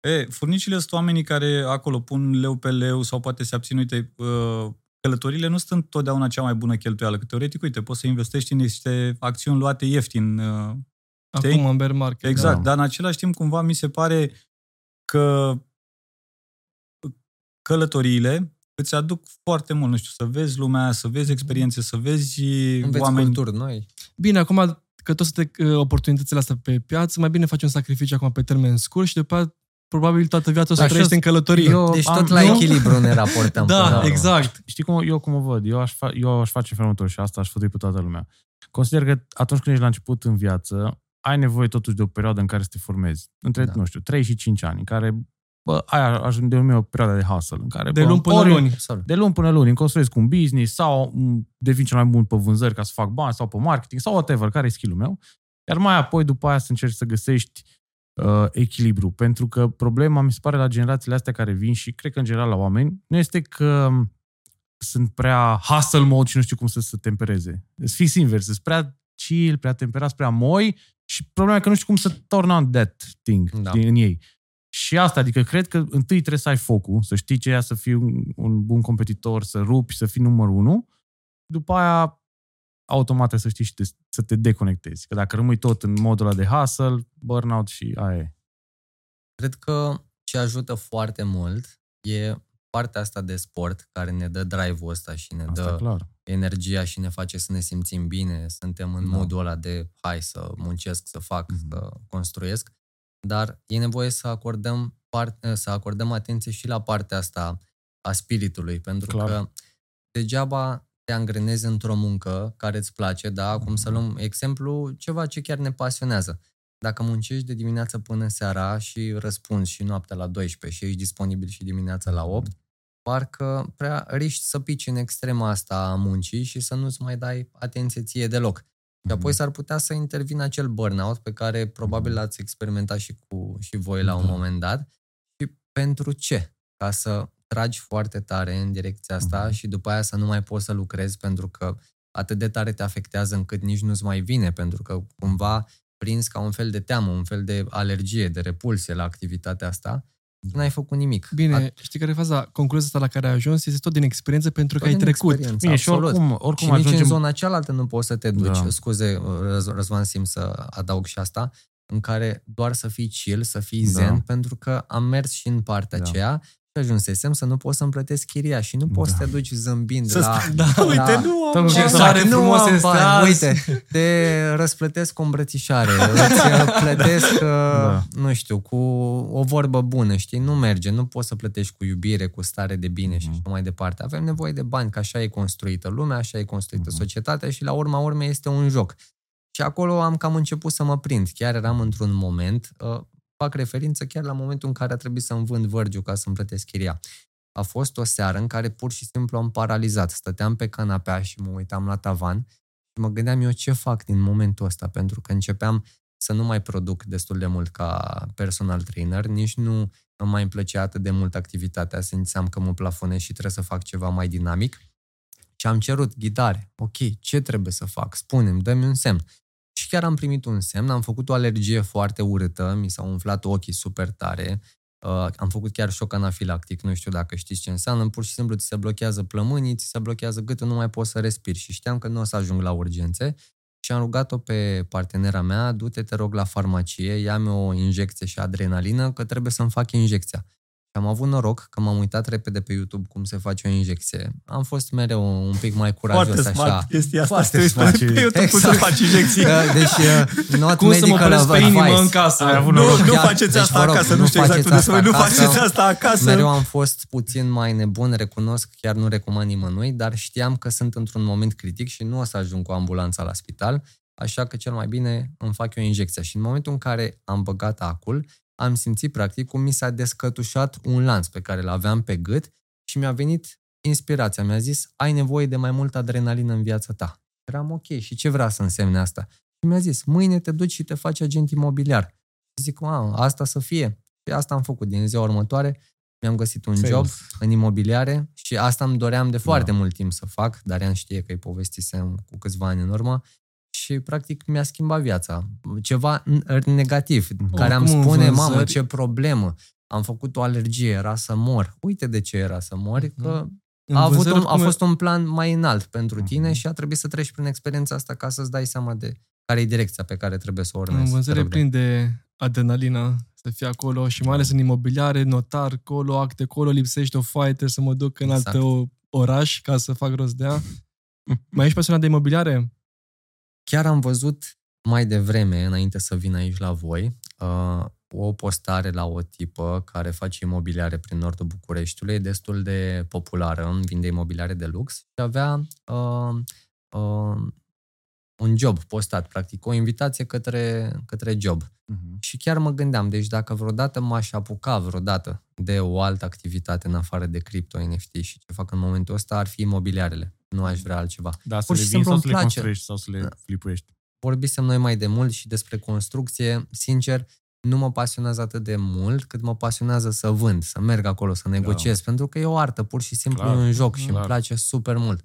E, furnicile sunt oamenii care acolo pun leu pe leu sau poate se abțin, uite, uh, călătorile nu sunt totdeauna cea mai bună cheltuială, că teoretic, uite, poți să investești în niște acțiuni luate ieftin. Uh, Știi? Acum, în bear market. exact, Da. dar în același timp, cumva, mi se pare că călătoriile îți aduc foarte mult, nu știu, să vezi lumea, să vezi experiențe, să vezi Înveți oameni. culturi noi. Bine, acum că tot sunt uh, oportunitățile astea pe piață, mai bine faci un sacrificiu acum pe termen scurt și după aia probabil toată viața o să Da, o trăiești și în călătorie. eu- Deci am- tot la nu? echilibru ne raportăm. până la da, urmă. exact. Știi cum, eu cum o văd? Eu aș, fa- eu aș face în felul următor și asta aș fătui pe toată lumea. Consider că atunci când ești la început în viață, ai nevoie totuși de o perioadă în care să te formezi. Între, Da. nu știu, 3 și 5 ani, în care, bă, aia ajunge de o perioadă de hustle, în care, De bă, luni până ori- luni. Absolut. De luni până luni, îmi construiesc un business sau m, devin cel mai bun pe vânzări ca să fac bani sau pe marketing sau whatever, care e skill-ul meu. Iar mai apoi, după aia, să încerci să găsești uh, echilibru. Pentru că problema, mi se pare, la generațiile astea care vin și cred că în general la oameni, nu este că sunt prea hustle mode și nu știu cum să se tempereze. Să fix invers, sunt prea chill, prea temperați, prea moi și problema e că nu știu cum să turn on that thing Da. din, în ei. Și asta, adică cred că întâi trebuie să ai focul, să știi ce e să fii un, un bun competitor, să rupi, să fii numărul unu. După aia, automat trebuie să știi și te, să te deconectezi. Că dacă rămâi tot în modul ăla de hustle, burnout și aia e. Cred că ce ajută foarte mult e partea asta de sport care ne dă drive-ul ăsta și ne Asta dă clar. energia și ne face să ne simțim bine, suntem în Da. modul ăla de hai să muncesc, să fac, Mhm. să construiesc, dar e nevoie să acordăm, part, să acordăm atenție și la partea asta a spiritului, pentru Clar. că degeaba te angrenezi într-o muncă care îți place, da, acum să luăm exemplu, ceva ce chiar ne pasionează. Dacă muncești de dimineață până seara și răspunzi și noaptea la 12 și ești disponibil și dimineața la 8, parcă prea riști să pici în extrema asta a muncii și să nu-ți mai dai atenție ție deloc. Și apoi s-ar putea să intervină acel burnout pe care probabil l-ați experimentat și cu și voi la un Da. moment dat. Și pentru ce? Ca să tragi foarte tare în direcția asta Mhm. și după aia să nu mai poți să lucrezi pentru că atât de tare te afectează încât nici nu-ți mai vine, pentru că cumva prins ca un fel de teamă, un fel de alergie, de repulsie la activitatea asta, n-ai făcut nimic. Bine, At- știi care e faza? Concluzia asta la care ai ajuns este tot din experiență pentru că tot ai din trecut. experiență, Bine, și absolut. oricum, oricum și nici ajungem... în zona cealaltă nu poți să te duci. Da. Scuze, Răz- Răzvan, simt să adaug și asta, în care doar să fii chill, să fii Da. zen, pentru că am mers și în partea Da. aceea și ajunsesem să nu poți să-mi plătesc chiria și nu poți Da. să te duci zâmbind Să la... stai- Da, uite, la- nu Tot am Ce Ce să soare nu frumos am este bani, azi. Uite, te răsplătesc cu o îmbrățișare, îți uh, plătesc, da. nu știu, cu o vorbă bună, știi? Nu merge, nu poți să plătești cu iubire, cu stare de bine și Mhm. așa mai departe. Avem nevoie de bani, că așa e construită lumea, așa e construită Mhm. societatea și la urma urmei este un joc. Și acolo am cam început să mă prind. Chiar eram într-un moment, uh, fac referință chiar la momentul în care a trebuit să-mi vând vărgiu ca să-mi plătesc chiria. A fost o seară în care pur și simplu am paralizat. Stăteam pe canapea și mă uitam la tavan și mă gândeam eu ce fac din momentul ăsta, pentru că începeam să nu mai produc destul de mult ca personal trainer, nici nu îmi mai plăcea atât de mult activitatea, simțeam că mă plafonez și trebuie să fac ceva mai dinamic. Și am cerut ghidare. Ok, ce trebuie să fac? Spune-mi, dă-mi un semn. Și chiar am primit un semn, am făcut o alergie foarte urâtă, mi s-au umflat ochii super tare, uh, am făcut chiar șoc anafilactic, nu știu dacă știți ce înseamnă, pur și simplu ți se blochează plămânii, ți se blochează gâtul, nu mai poți să respiri și știam că nu o să ajung la urgențe și am rugat-o pe partenera mea, du-te, te rog, la farmacie, ia-mi o injecție și adrenalină, că trebuie să-mi fac injecția. Și am avut noroc că m-am uitat repede pe YouTube cum se face o injecție. Am fost mereu un pic mai curajos Foarte așa. smart chestia asta. Foarte Foarte smart. smart. Pe YouTube cum să Exact. faci injecții. Da, Deci, uh, not Cum să mă medical opresc pe inimă advice. în casă? Ai avut Nu, noroc. nu Chiar, faceți deci, asta vă rog, acasă, nu nu știu exact faceți unde să asta Nu acasă. faceți asta acasă. Mereu am fost puțin mai nebun, recunosc, chiar nu recomand nimănui, dar știam că sunt într-un moment critic și nu o să ajung cu ambulanța la spital, așa că cel mai bine îmi fac eu injecția. Și în momentul în care am băgat acul, am simțit practic cum mi s-a descătușat un lanț pe care îl aveam pe gât și mi-a venit inspirația. Mi-a zis, ai nevoie de mai multă adrenalină în viața ta. Eram ok, și ce vrea să însemne asta? Și mi-a zis, mâine te duci și te faci agent imobiliar. Și zic, a, asta să fie. Și asta am făcut din ziua următoare. Mi-am găsit un Sales. job în imobiliare și asta îmi doream de foarte mult timp să fac. Darian știe că îi povestisem cu câțiva ani în urmă și practic mi-a schimbat viața. Ceva n- negativ, care am Oricum, în spune, vânzări- mamă, ce problemă. Am făcut o alergie, era să mor. Uite de ce era să mori, că În a, avut vânzări, un, a oricum, fost un plan mai înalt pentru tine Mhm. și a trebuit să treci prin experiența asta ca să-ți dai seama de care e direcția pe care trebuie să o urmezi. În Te vânzări e rog de- plin de adrenalină să fie acolo și mai ales în imobiliare, notar, colo, acte, colo, lipsește o foaie, trebuie să mă duc în Exact. alt o- oraș ca să fac rost de ea. mai ești pasionat de imobiliare? Chiar am văzut mai devreme, înainte să vin aici la voi, uh, o postare la o tipă care face imobiliare prin nordul Bucureștiului, e destul de populară, vinde imobiliare de lux și avea uh, uh, un job postat, practic, o invitație către, către job. Mhm. Și chiar mă gândeam, deci dacă vreodată m-aș apuca vreodată de o altă activitate în afară de cripto, NFT și ce fac în momentul ăsta, ar fi imobiliarele. Nu aș vrea altceva. Da, să Pur le și vinzi simplu sau îmi să le place. construiești sau să le Da. flipuiești. vorbisem noi mai de mult și despre construcție, sincer, nu mă pasionează atât de mult cât mă pasionează să vând, să merg acolo, să negociez, pentru că e o artă, pur și simplu Clar, e un joc și clar. îmi place super mult.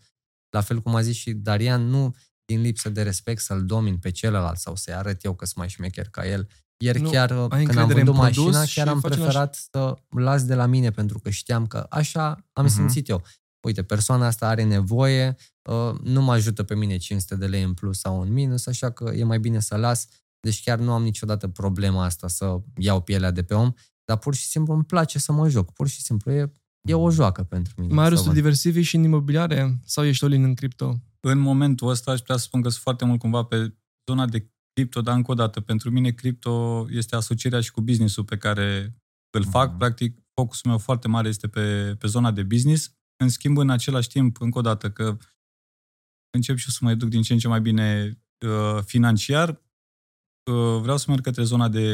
La fel cum a zis și Darian, nu din lipsă de respect să-l domin pe celălalt sau să-i arăt eu că sunt mai șmecher ca el. Ieri Nu, chiar ai când am încredere în vândut produs mașina, și chiar am faci în preferat să las de la mine pentru că știam că așa am Mhm. simțit eu. Uite, persoana asta are nevoie, uh, nu mă ajută pe mine 500 de lei în plus sau în minus, așa că e mai bine să las. Deci chiar nu am niciodată problema asta să iau pielea de pe om, dar pur și simplu îmi place să mă joc. Pur și simplu e, e o joacă pentru mine. Marius, să tu vând. diversifici și în imobiliare sau ești all în cripto? În momentul ăsta aș putea să spun că sunt foarte mult cumva pe zona de cripto, dar încă o dată, pentru mine cripto este asocierea și cu business-ul pe care îl fac. Mhm. Practic, focusul meu foarte mare este pe, pe zona de business. În schimb, în același timp, încă o dată, că încep și eu să mă educ din ce în ce mai bine uh, financiar, uh, vreau să merg către zona de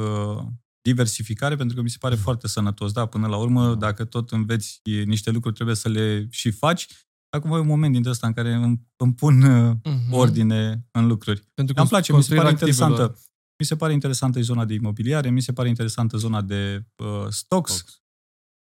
uh, diversificare, pentru că mi se pare foarte sănătos. Da, până la urmă, dacă tot înveți niște lucruri, trebuie să le și faci. Acum e un moment dintre ăsta în care îmi, îmi pun uh, Mhm. ordine în lucruri. Pentru că Îmi place, mi se pare construirea interesantă. activelor. Mi se pare interesantă zona de imobiliare, mi se pare interesantă zona de uh, stocks. Stocks.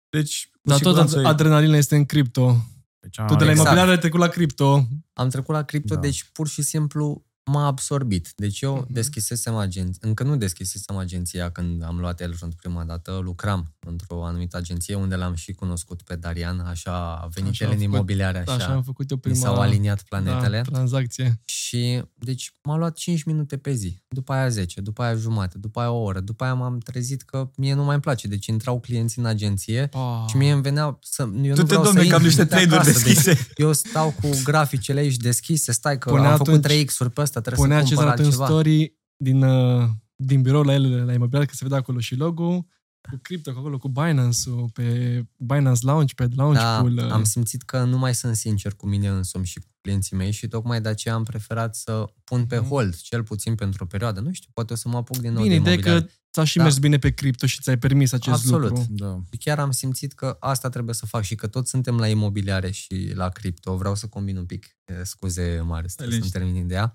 Deci, cu Dar tot siguranță e- adrenalina este în cripto. Pe cea Tu de la mai- Exact. imobiliare ai trecut la cripto. Am trecut la cripto, Da. deci pur și simplu m-a absorbit. Deci eu Mhm. deschisesem agenția, încă nu deschisesem agenția când am luat Elrond prima dată, lucram într-o anumită agenție unde l-am și cunoscut pe Darian, așa a venit Așa el am în făcut- imobiliare, așa, Așa am făcut eu mi prima s-au aliniat planetele. Da, tranzacție. Și, deci, m-a luat 5 minute pe zi, după aia 10, după aia jumate, după aia o oră, după aia m-am trezit că mie nu mai îmi place, deci intrau clienți în agenție Oh. și mie îmi venea să... Eu nu Tu te vreau domne să că am intru niște de trade-uri acasă, deci deschise. eu stau cu graficele aici deschise, stai că Punea am făcut atunci- 3X-uri pe ăsta, trebuie Punea să cumpăr Cezar în altceva. story din, uh, din birou la el, la imobiliare, că se vedea acolo și logo, cu cripto, cu acolo, cu Binance-ul, pe Binance Launchpad, Da, Launchpool. uh, am simțit că nu mai sunt sincer cu mine însumi și cu clienții mei și tocmai de aceea am preferat să pun pe Mhm. hold, cel puțin pentru o perioadă. Nu știu, poate o să mă apuc din nou Bine, de ideea e imobiliare. că ți-a și Da. mers bine pe cripto și ți-ai permis acest Absolut. lucru. Da. Și chiar am simțit că asta trebuie să fac și că toți suntem la imobiliare și la cripto. Vreau să combin un pic, eh, scuze mare, trebuie să-mi Liniște. termin ideea.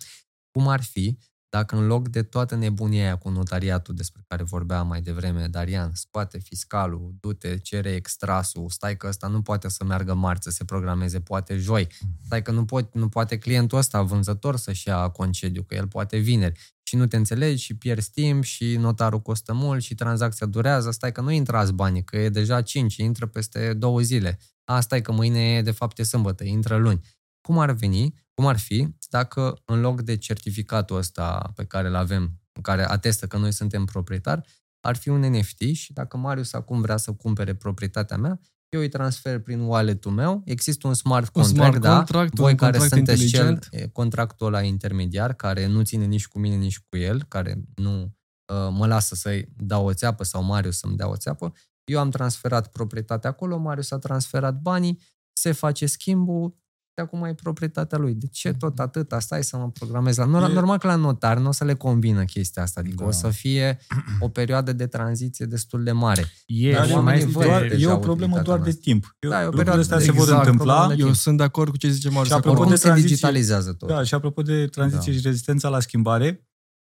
Cum ar fi dacă în loc de toată nebunia aia cu notariatul despre care vorbea mai devreme Darian, scoate fiscalul, du-te, cere extrasul, stai că ăsta nu poate să meargă marți să se programeze, poate joi, stai că nu, pot, nu poate clientul ăsta, vânzător, să-și ia concediu, că el poate vineri și nu te înțelegi și pierzi timp și notarul costă mult și tranzacția durează, stai că nu intrați banii, că e deja 5, intră peste două zile. A, stai că mâine e, de fapt e sâmbătă, intră luni. Cum ar veni, cum ar fi, dacă în loc de certificatul ăsta pe care îl avem, în care atestă că noi suntem proprietari, ar fi un NFT și dacă Marius acum vrea să cumpere proprietatea mea, eu îi transfer prin wallet-ul meu, există un smart Un contract, smart da? contract, Voi un care contract sunteți cel, inteligent. e, contractul ăla intermediar, care nu ține nici cu mine, nici cu el, care nu uh, mă lasă să-i dau o țeapă sau Marius să-mi dea o țeapă, eu am transferat proprietatea acolo, Marius a transferat banii, se face schimbul, și acum e proprietatea lui. De ce tot atâta? Stai să mă programez la... Normal, E- normal că la notar nu o să le combină chestia asta, adică Da. o să fie o perioadă de tranziție destul de mare. E, Dar și mai oamenii este... văd doar, deja e o utilitatea problemă doar de noastră. timp. Eu, Da, e o lucrurile perioadă- astea se vor exact, întâmpla. problemă de Eu timp. sunt de acord cu ce zice Marius. Și apropo acolo. Oricum de se tranziție- digitalizează tot. Da, și apropo de tranziție Da. și rezistența la schimbare,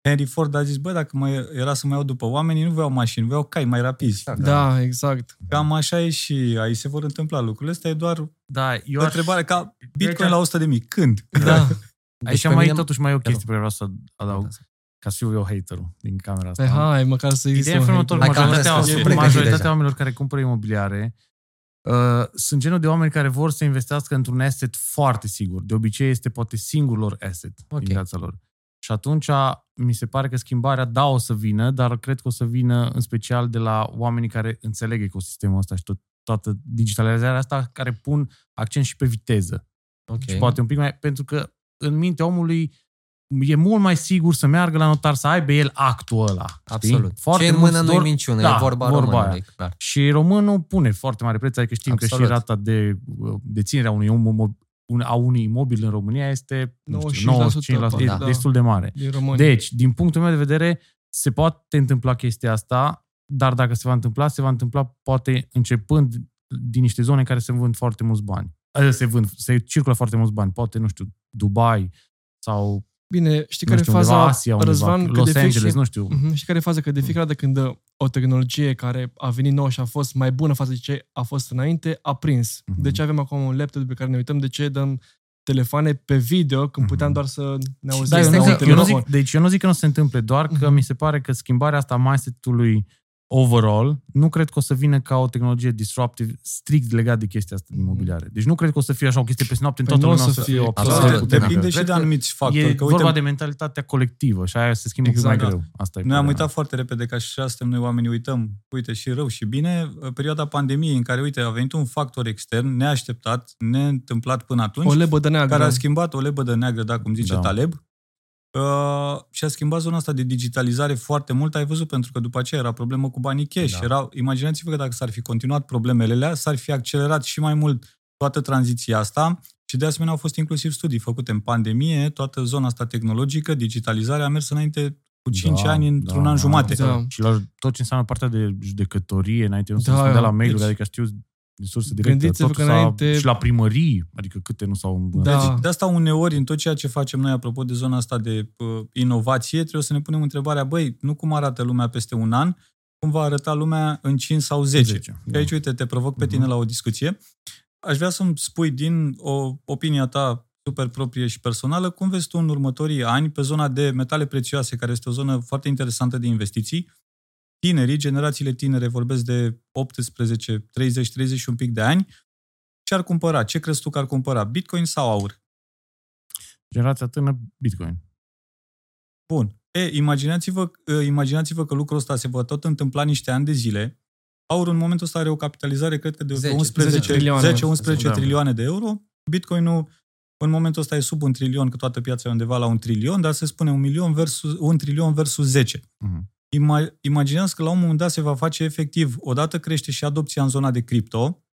Henry Ford a zis, bă, dacă mai era să mai iau după oamenii, nu vreau mașini, vreau cai mai rapizi. Exact. Da, exact. Cam așa e și aici se vor întâmpla lucrurile. Asta e doar Da, eu o aș... întrebare ca Bitcoin Aici- la 100 de mii. Când? Da. Deci Aici pe mai mine- totuși mai e o chestie rog. pe care vreau să adaug, Da, ca să fiu eu haterul din camera asta. Pe hai, măcar să existe Ideea e un în felul următor, hater. Hai că am majoritatea, răspuns, e pregătit majoritatea deja. oamenilor care cumpără imobiliare uh, sunt genul de oameni care vor să investească într-un asset foarte sigur. De obicei este poate singurul lor asset Ok. din viața lor. Și atunci mi se pare că schimbarea, da, o să vină, dar cred că o să vină în special de la oamenii care înțeleg ecosistemul ăsta și tot, toată digitalizarea asta, care pun accent și pe viteză. Ok. Și poate un pic mai... Pentru că în mintea omului e mult mai sigur să meargă la notar, să aibă el actul ăla. știi? Absolut. Foarte Ce în mulți mână nu-i dor- minciună, Da, e vorba, vorba românului, aia. clar. Și românul pune foarte mare preț, adică știm Absolut. că și rata de deținere a unui, om, un- a unui imobil în România este nu știu, 95%, 95%, e da. destul de mare. Din România. Deci, din punctul meu de vedere, se poate întâmpla chestia asta, dar dacă se va întâmpla, se va întâmpla poate începând din niște zone în care se vând foarte mulți bani. Adică se vând, se circulă foarte mulți bani. Poate, nu știu, Dubai sau, Bine, știi nu care e știu, undeva faza, Asia, undeva, Răzvan, că Los de Angeles, fiecare- nu știu. Mhm, Știi care e faza? Că de fiecare dată când uh, o tehnologie care a venit nouă și a fost mai bună față de ce a fost înainte, a prins. Mhm. De ce avem acum un laptop pe care ne uităm? De ce dăm telefoane pe video când Mhm. puteam doar să ne auzim Da, eu la nu, un zic, eu nu telefon? zic, deci eu nu zic că nu se întâmple, doar că Mhm. mi se pare că schimbarea asta a mindset-ului overall, nu cred că o să vină ca o tehnologie disruptive strict legat de chestia asta din imobiliare. Deci nu cred că o să fie așa o chestie peste noapte, în Păi toată nu o lumea o să să fie fie, o absolut. absolut Depinde puternică. Depinde și Cred de că anumiți factori. E Că, vorba uite, de mentalitatea colectivă și aia se schimbă Exact, exact, mai da. greu. Asta e Noi am problema. uitat foarte repede ca și așa suntem noi oamenii, uităm, uite, și rău și bine, perioada pandemiei în care, uite, a venit un factor extern, neașteptat, neîntâmplat până atunci, O lebă de neagră. care a schimbat o lebădă neagră, da, cum zice Da. Taleb, uh, și a schimbat zona asta de digitalizare foarte mult, ai văzut, pentru că după aceea era problemă cu banii cash. Da. Era, imaginați-vă că dacă s-ar fi continuat problemele alea, s-ar fi accelerat și mai mult toată tranziția asta și de asemenea au fost inclusiv studii făcute în pandemie, toată zona asta tehnologică, digitalizarea a mers înainte cu 5 Da, ani într-un da, an da, jumate. Da. Și la tot ce înseamnă partea de judecătorie, înainte nu se Da, răspundea la mail-uri, deci- adică știu de surse directe. Gândiți-vă Totul că s-a- înainte- Și la primării, adică câte nu s-au îmbunătățit. Da. Deci, de asta uneori, în tot ceea ce facem noi, apropo de zona asta de uh, inovație, trebuie să ne punem întrebarea, băi, nu cum arată lumea peste un an, cum va arăta lumea în 5 sau 10. 10, Și da. aici, uite, te provoc pe tine Mhm. la o discuție. Aș vrea să-mi spui din o opinia ta super proprie și personală, cum vezi tu în următorii ani pe zona de metale prețioase, care este o zonă foarte interesantă de investiții, tinerii, generațiile tinere, vorbesc de 18, 30, 30 și un pic de ani, ce ar cumpăra? Ce crezi tu că ar cumpăra? Bitcoin sau aur? Generația tânără, Bitcoin. Bun. E, imaginați-vă, e, imaginați-vă că lucrul ăsta se va tot întâmpla niște ani de zile. Aurul în momentul ăsta are o capitalizare, cred că de 10, 11, 10 trilioane. 10-11 Da. trilioane de euro. Bitcoinul în momentul ăsta e sub un trilion, că toată piața e undeva la un trilion, dar se spune un, milion versus, un trilion versus 10. Mhm. Ima- imaginați că la un moment dat se va face efectiv, odată crește și adopția în zona de cripto,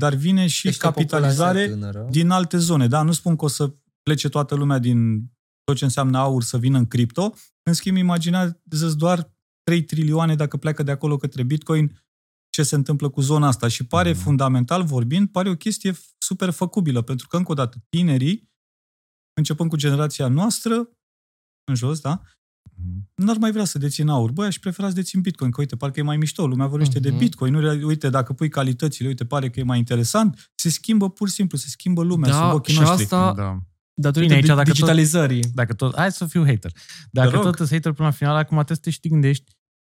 dar vine și Este o capitalizare populație tânără. din alte zone. Da, nu spun că o să plece toată lumea din tot ce înseamnă aur să vină în cripto. În schimb, imaginează doar 3 trilioane dacă pleacă de acolo către Bitcoin, ce se întâmplă cu zona asta. Și pare, Mhm. fundamental vorbind, pare o chestie super făcubilă, pentru că, încă o dată, tinerii, începând cu generația noastră, în jos, da, Mhm. N-ar mai vrea să dețin aur. Băi, aș prefera să dețin Bitcoin, că uite, parcă e mai mișto, lumea vorbește de Mhm. Bitcoin, nu, uite, dacă pui calitățile, uite, pare că e mai interesant, se schimbă pur și simplu, se schimbă lumea Da, sub ochii și noștri. asta- Da. Datorită Bine, aici, Bine, dacă tot- digitalizării. Dacă tot, hai să fiu hater. Dacă rog. tot îți hater până la final, acum trebuie să te și te gândești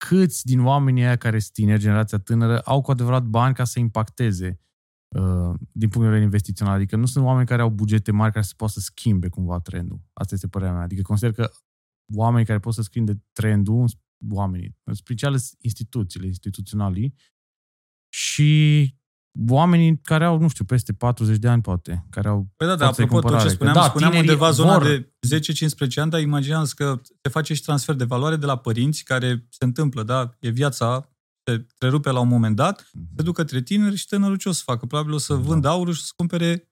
câți din oamenii aia care sunt tineri, generația tânără, au cu adevărat bani ca să impacteze uh, din punct de vedere investițional. Adică nu sunt oameni care au bugete mari care să poată să schimbe cumva trendul. Asta este părerea mea. Adică consider că oamenii care pot să schimbe trendul, oamenii, în special instituțiile, instituționalii și oamenii care au, nu știu, peste 40 de ani, poate, care au Păi da, da, forță de apropo, tot cumpărare. ce spuneam, Că da, spuneam tinerii undeva zona vor- de 10-15 ani, dar imaginează că se face și transfer de valoare de la părinți, care se întâmplă, da, e viața, se trerupe la un moment dat, se duc către tineri și tânărul ce o să facă? Probabil o să Da. vândă aurul și o să cumpere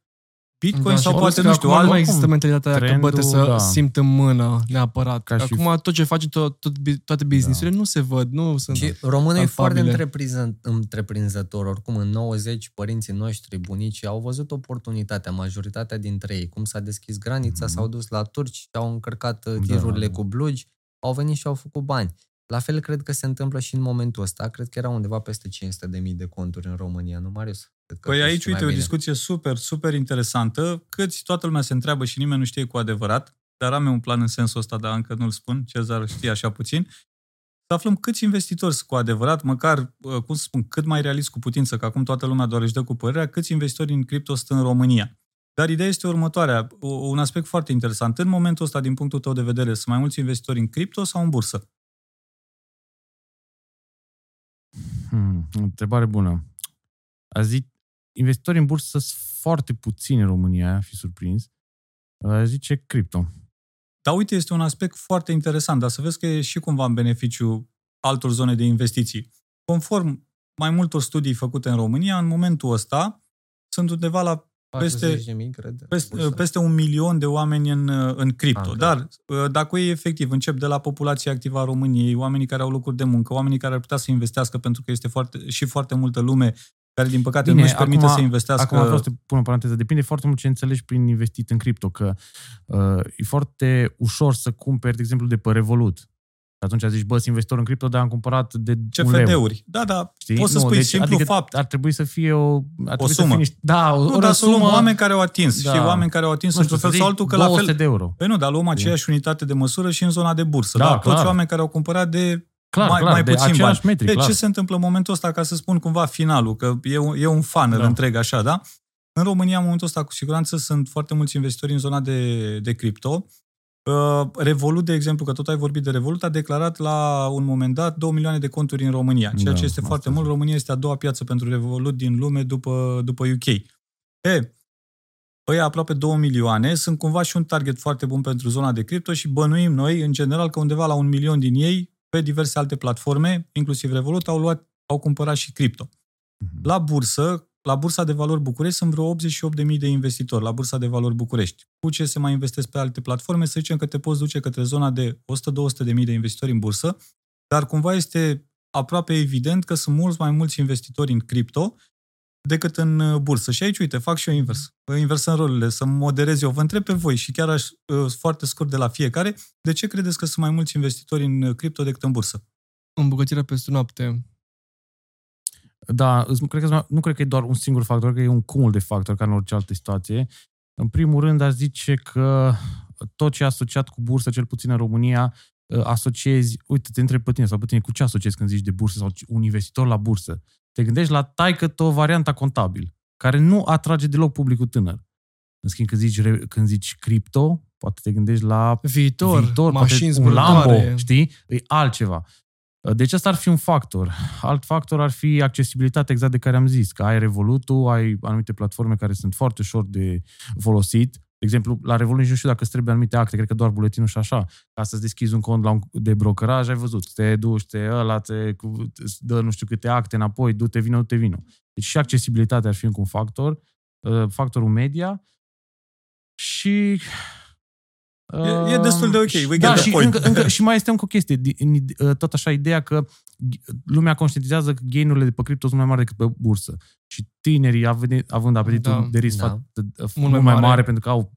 Bitcoin Da, sau și poate, plus nu că știu, acum nu mai alt... există mentalitatea aia că bă, Trendul, trebuie să da. simt în mână neapărat. Ca și- acum tot ce face, tot, tot, bi- toate businessurile nu se văd, nu sunt... Și românul e foarte palpabile. întreprinză- întreprinzător. Oricum, în 90, părinții noștri, bunicii, au văzut oportunitatea, majoritatea dintre ei. Cum s-a deschis granița, Mhm. s-au dus la turci și au încărcat uh, Da, tirurile da. cu blugi, au venit și au făcut bani. La fel cred că se întâmplă și în momentul ăsta. Cred că era undeva peste 500.000 de conturi în România, nu, Marius? Cred că Păi tu aici, știi mai uite, o bine. discuție super, super interesantă. Câți toată lumea se întreabă și nimeni nu știe cu adevărat, dar am eu un plan în sensul ăsta, dar încă nu-l spun, Cezar știe așa puțin, să aflăm câți investitori sunt cu adevărat, măcar, uh, cum să spun, cât mai realist cu putință, că acum toată lumea doar își dă cu părerea, câți investitori în cripto sunt în România. Dar ideea este următoarea, o- un aspect foarte interesant. În momentul ăsta, din punctul tău de vedere, sunt mai mulți investitori în cripto sau în bursă? Hmm, întrebare bună. A zis, investitorii în bursă sunt foarte puțini în România, a fi surprins. A zice cripto. Dar uite, este un aspect foarte interesant, dar să vezi că e și cumva în beneficiu altor zone de investiții. Conform mai multor studii făcute în România, în momentul ăsta sunt undeva la peste- 40.000, cred. peste, bursă. peste un milion de oameni în, în cripto. Ah, Dar uh, dacă ei efectiv încep de la populația activă a României, oamenii care au locuri de muncă, oamenii care ar putea să investească pentru că este foarte, și foarte multă lume care din păcate Bine, nu își permite acum- să investească. Acum vreau să pun o paranteză. Depinde foarte mult ce înțelegi prin investit în cripto, că uh, e foarte ușor să cumperi, de exemplu, de pe Revolut. Și atunci zici, bă, sunt investitor în cripto, dar am cumpărat de un leu. CFD-uri. Da, da, Știi? poți să Nu, spui deci, simplu adică fapt. Ar trebui să fie o... Ar trebui sumă. Să fie niște, da, o, Nu, o dar să luăm sumă, oameni care au atins. Da. Și oameni care au atins nu știu, într-un fel să sau zici altul, că la 200 fel... de euro. Păi nu, dar luăm aceeași unitate de măsură și în zona de bursă. Da, Da, Toți clar. oameni care au cumpărat de Clar, mai, clar, mai de puțin bani. același metri, de clar. ce se întâmplă în momentul ăsta, ca să spun cumva finalul, că e un, e un funnel Da. da. întreg așa, da? În România, în momentul ăsta, cu siguranță, sunt foarte mulți investitori în zona de, de cripto. Uh, Revolut, de exemplu, că tot ai vorbit de Revolut, a declarat la un moment dat 2 milioane de conturi în România, ceea Da, ce este asta foarte zic. mult. România este a doua piață pentru Revolut din lume după, după UK. E, Ăia aproape 2 milioane sunt cumva și un target foarte bun pentru zona de cripto și bănuim noi, în general, că undeva la un milion din ei, pe diverse alte platforme, inclusiv Revolut, au, luat, au cumpărat și cripto. Mhm. La bursă, la Bursa de Valori București sunt vreo 88.000 de investitori la Bursa de Valori București. Cu ce se mai investesc pe alte platforme, să zicem că te poți duce către zona de 100-200.000 de investitori în bursă, dar cumva este aproape evident că sunt mulți mai mulți investitori în cripto decât în uh, bursă. Și aici, uite, fac și eu invers. Inversăm rolurile, să moderez eu. Vă întreb pe voi și chiar aș, uh, foarte scurt de la fiecare, de ce credeți că sunt mai mulți investitori în uh, cripto decât în bursă? Îmbogățirea peste noapte. Da, îți- cred că, nu cred că e doar un singur factor, că e un cumul de factori ca în orice altă situație. În primul rând, aș zice că tot ce e asociat cu bursă, cel puțin în România, ă, asociezi, uite, te întreb pe tine sau pe tine, cu ce asociezi când zici de bursă sau un investitor la bursă? Te gândești la taică o varianta contabil, care nu atrage deloc publicul tânăr. În schimb, când zici, re- când zici cripto, poate te gândești la Viitor, viitor, mașini poate un zburătoare. Lambo, știi? E altceva. Deci ăsta ar fi un factor. Alt factor ar fi accesibilitatea exact de care am zis, că ai Revolutul, ai anumite platforme care sunt foarte ușor de folosit. De exemplu, la Revolut nici nu știu dacă îți trebuie anumite acte, cred că doar buletinul și așa. Ca să-ți deschizi un cont la un, de brokeraj, ai văzut, te duci, te ăla, te cu- îți dă nu știu câte acte înapoi, du-te vino, du-te vino. Deci și accesibilitatea ar fi încă un factor, uh, factorul media și E- e destul de ok, we get da, the și, point. încă, încă, și mai este încă o chestie. Di- în- Tot așa ideea că lumea conștientizează că gainurile de pe cripto sunt mai mari decât pe bursă. Și tinerii, având, având apetitul Da, de risc da. foarte- mult, mai mai mare. mare. pentru că au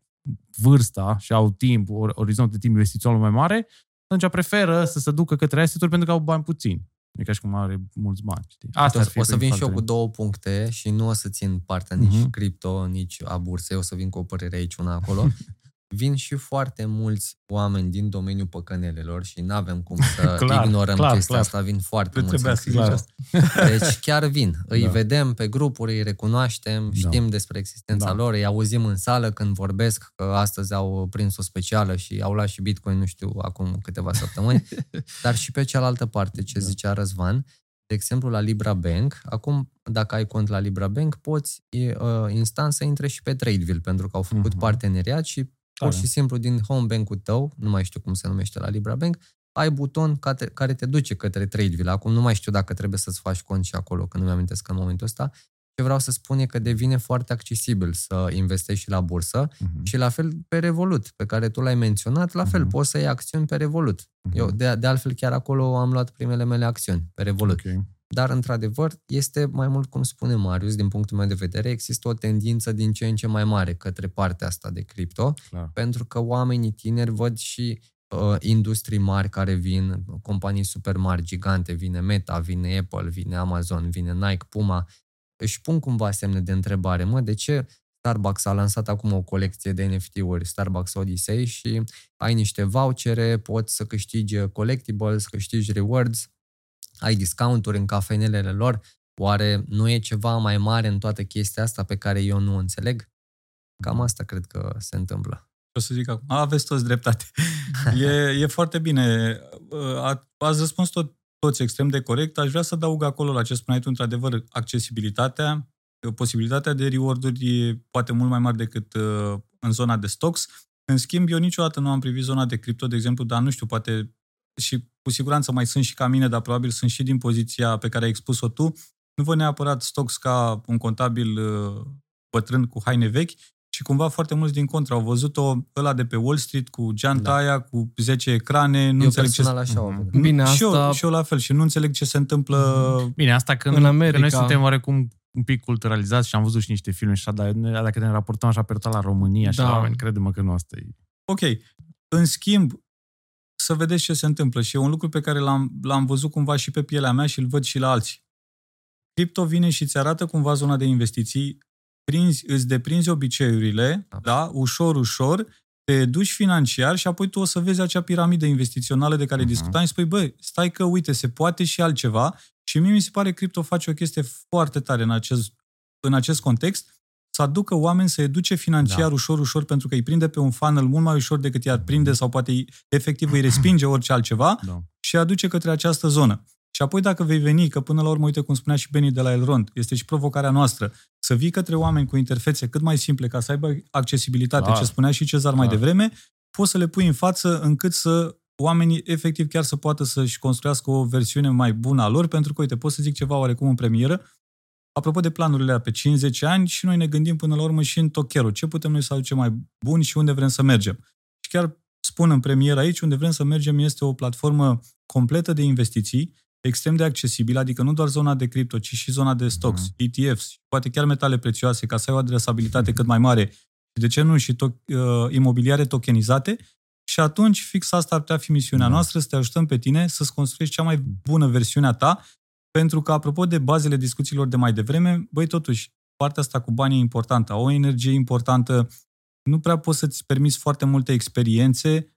vârsta și au timp, or- orizont de timp investițional mai mare, atunci preferă să se ducă către asset pentru că au bani puțini. E ca și cum are mulți bani. Știi? Asta ar fi o să vin și eu factorii. cu două puncte și nu o să țin partea nici Mhm. cripto, nici a bursei, o să vin cu o părere aici, una acolo. vin și foarte mulți oameni din domeniul păcănelelor și nu avem cum să Clar, ignorăm clar, chestia clar. asta, vin foarte Le mulți. trebuia să în zici clip. asta. Deci chiar vin. Îi Da. vedem pe grupuri, îi recunoaștem, Da. știm despre existența Da. lor, îi auzim în sală când vorbesc că astăzi au prins o specială și au luat și Bitcoin, nu știu, acum câteva săptămâni. Dar și pe cealaltă parte, ce Da. zicea Răzvan, de exemplu la Libra Bank, acum dacă ai cont la Libra Bank, poți e, uh, instant să intre și pe Tradeville, pentru că au făcut Mhm. parteneriat și pur Tare. și simplu din home bank-ul tău, nu mai știu cum se numește la Libra Bank, ai buton care, care te duce către Tradeville. Acum nu mai știu dacă trebuie să-ți faci cont și acolo, că nu mi-amintesc în momentul ăsta. Ce vreau să spun e că devine foarte accesibil să investești și la bursă Mhm. și la fel pe Revolut, pe care tu l-ai menționat, la fel Mhm. poți să iei acțiuni pe Revolut. Mhm. Eu, de, de altfel, chiar acolo am luat primele mele acțiuni pe Revolut. Ok. Dar, într-adevăr, este mai mult, cum spune Marius, din punctul meu de vedere, există o tendință din ce în ce mai mare către partea asta de cripto, Clar. pentru că oamenii tineri văd și uh, industrii mari care vin, companii super mari, gigante, vine Meta, vine Apple, vine Amazon, vine Nike, Puma, își pun cumva semne de întrebare. Mă, de ce Starbucks a lansat acum o colecție de NFT-uri, Starbucks Odyssey, și ai niște vouchere, poți să câștigi collectibles, câștigi rewards, ai discounturi în cafenelele lor, oare nu e ceva mai mare în toată chestia asta pe care eu nu o înțeleg? Cam asta cred că se întâmplă. O să zic acum, aveți toți dreptate. E, e foarte bine. A- Ați răspuns tot, toți extrem de corect. Aș vrea să adaug acolo la ce spuneai tu, într-adevăr, accesibilitatea, posibilitatea de reward-uri e poate mult mai mare decât uh, în zona de stocks. În schimb, eu niciodată nu am privit zona de cripto, de exemplu, dar nu știu, poate și cu siguranță mai sunt și ca mine, dar probabil sunt și din poziția pe care ai expus-o tu. Nu văd neapărat stocks ca un contabil uh, bătrân cu haine vechi, și cumva foarte mulți din contra au văzut-o ăla de pe Wall Street cu geanta Da. aia, cu 10 ecrane, nu eu înțeleg ce personal așa o Mhm. văd. Bine, și, asta- eu, și eu la fel și nu înțeleg ce se întâmplă Bine, asta când, În în America- America... că noi suntem oarecum un pic culturalizați și am văzut și niște filme și așa, dar noi, dacă ne raportăm așa pe total la România și Da. la oameni, crede-mă că nu asta e. Ok. În schimb, să vedeți ce se întâmplă și e un lucru pe care l-am, l-am văzut cumva și pe pielea mea și îl văd și la alții. Cripto vine și îți arată cumva zona de investiții, prinzi, îți deprinzi obiceiurile, Da. da, ușor, ușor, te duci financiar și apoi tu o să vezi acea piramidă investițională de care Mhm. discutam și spui, băi, stai că, uite, se poate și altceva și mie mi se pare că cripto face o chestie foarte tare în acest, în acest context, să aducă oameni să educe financiar Da. ușor, ușor, pentru că îi prinde pe un funnel mult mai ușor decât i-ar prinde sau poate îi- efectiv îi respinge orice altceva Da. și aduce către această zonă. Și apoi dacă vei veni, că până la urmă, uite cum spunea și Benny de la Elrond, este și provocarea noastră, să vii către oameni cu interfețe cât mai simple, ca să aibă accesibilitate, Clar. ce spunea și Cezar mai Clar. devreme, poți să le pui în față încât să oamenii efectiv chiar să poată să-și construiască o versiune mai bună a lor, pentru că, uite, pot să zic ceva oarecum în premieră, apropo de planurile alea pe 50 ani și noi ne gândim până la urmă și în Tokero, ce putem noi să aducem mai bun și unde vrem să mergem. Și chiar spun în premieră aici, unde vrem să mergem este o platformă completă de investiții, extrem de accesibilă, adică nu doar zona de cripto, ci și zona de stocks, Mhm. ETFs, poate chiar metale prețioase, ca să ai o adresabilitate cât mai mare și de ce nu și to- uh, imobiliare tokenizate și atunci fix asta ar putea fi misiunea Da. noastră, să te ajutăm pe tine să-ți construiești cea mai bună versiune a ta, pentru că, apropo de bazele discuțiilor de mai devreme, băi, totuși, partea asta cu banii e importantă, o energie importantă, nu prea poți să-ți permiți foarte multe experiențe,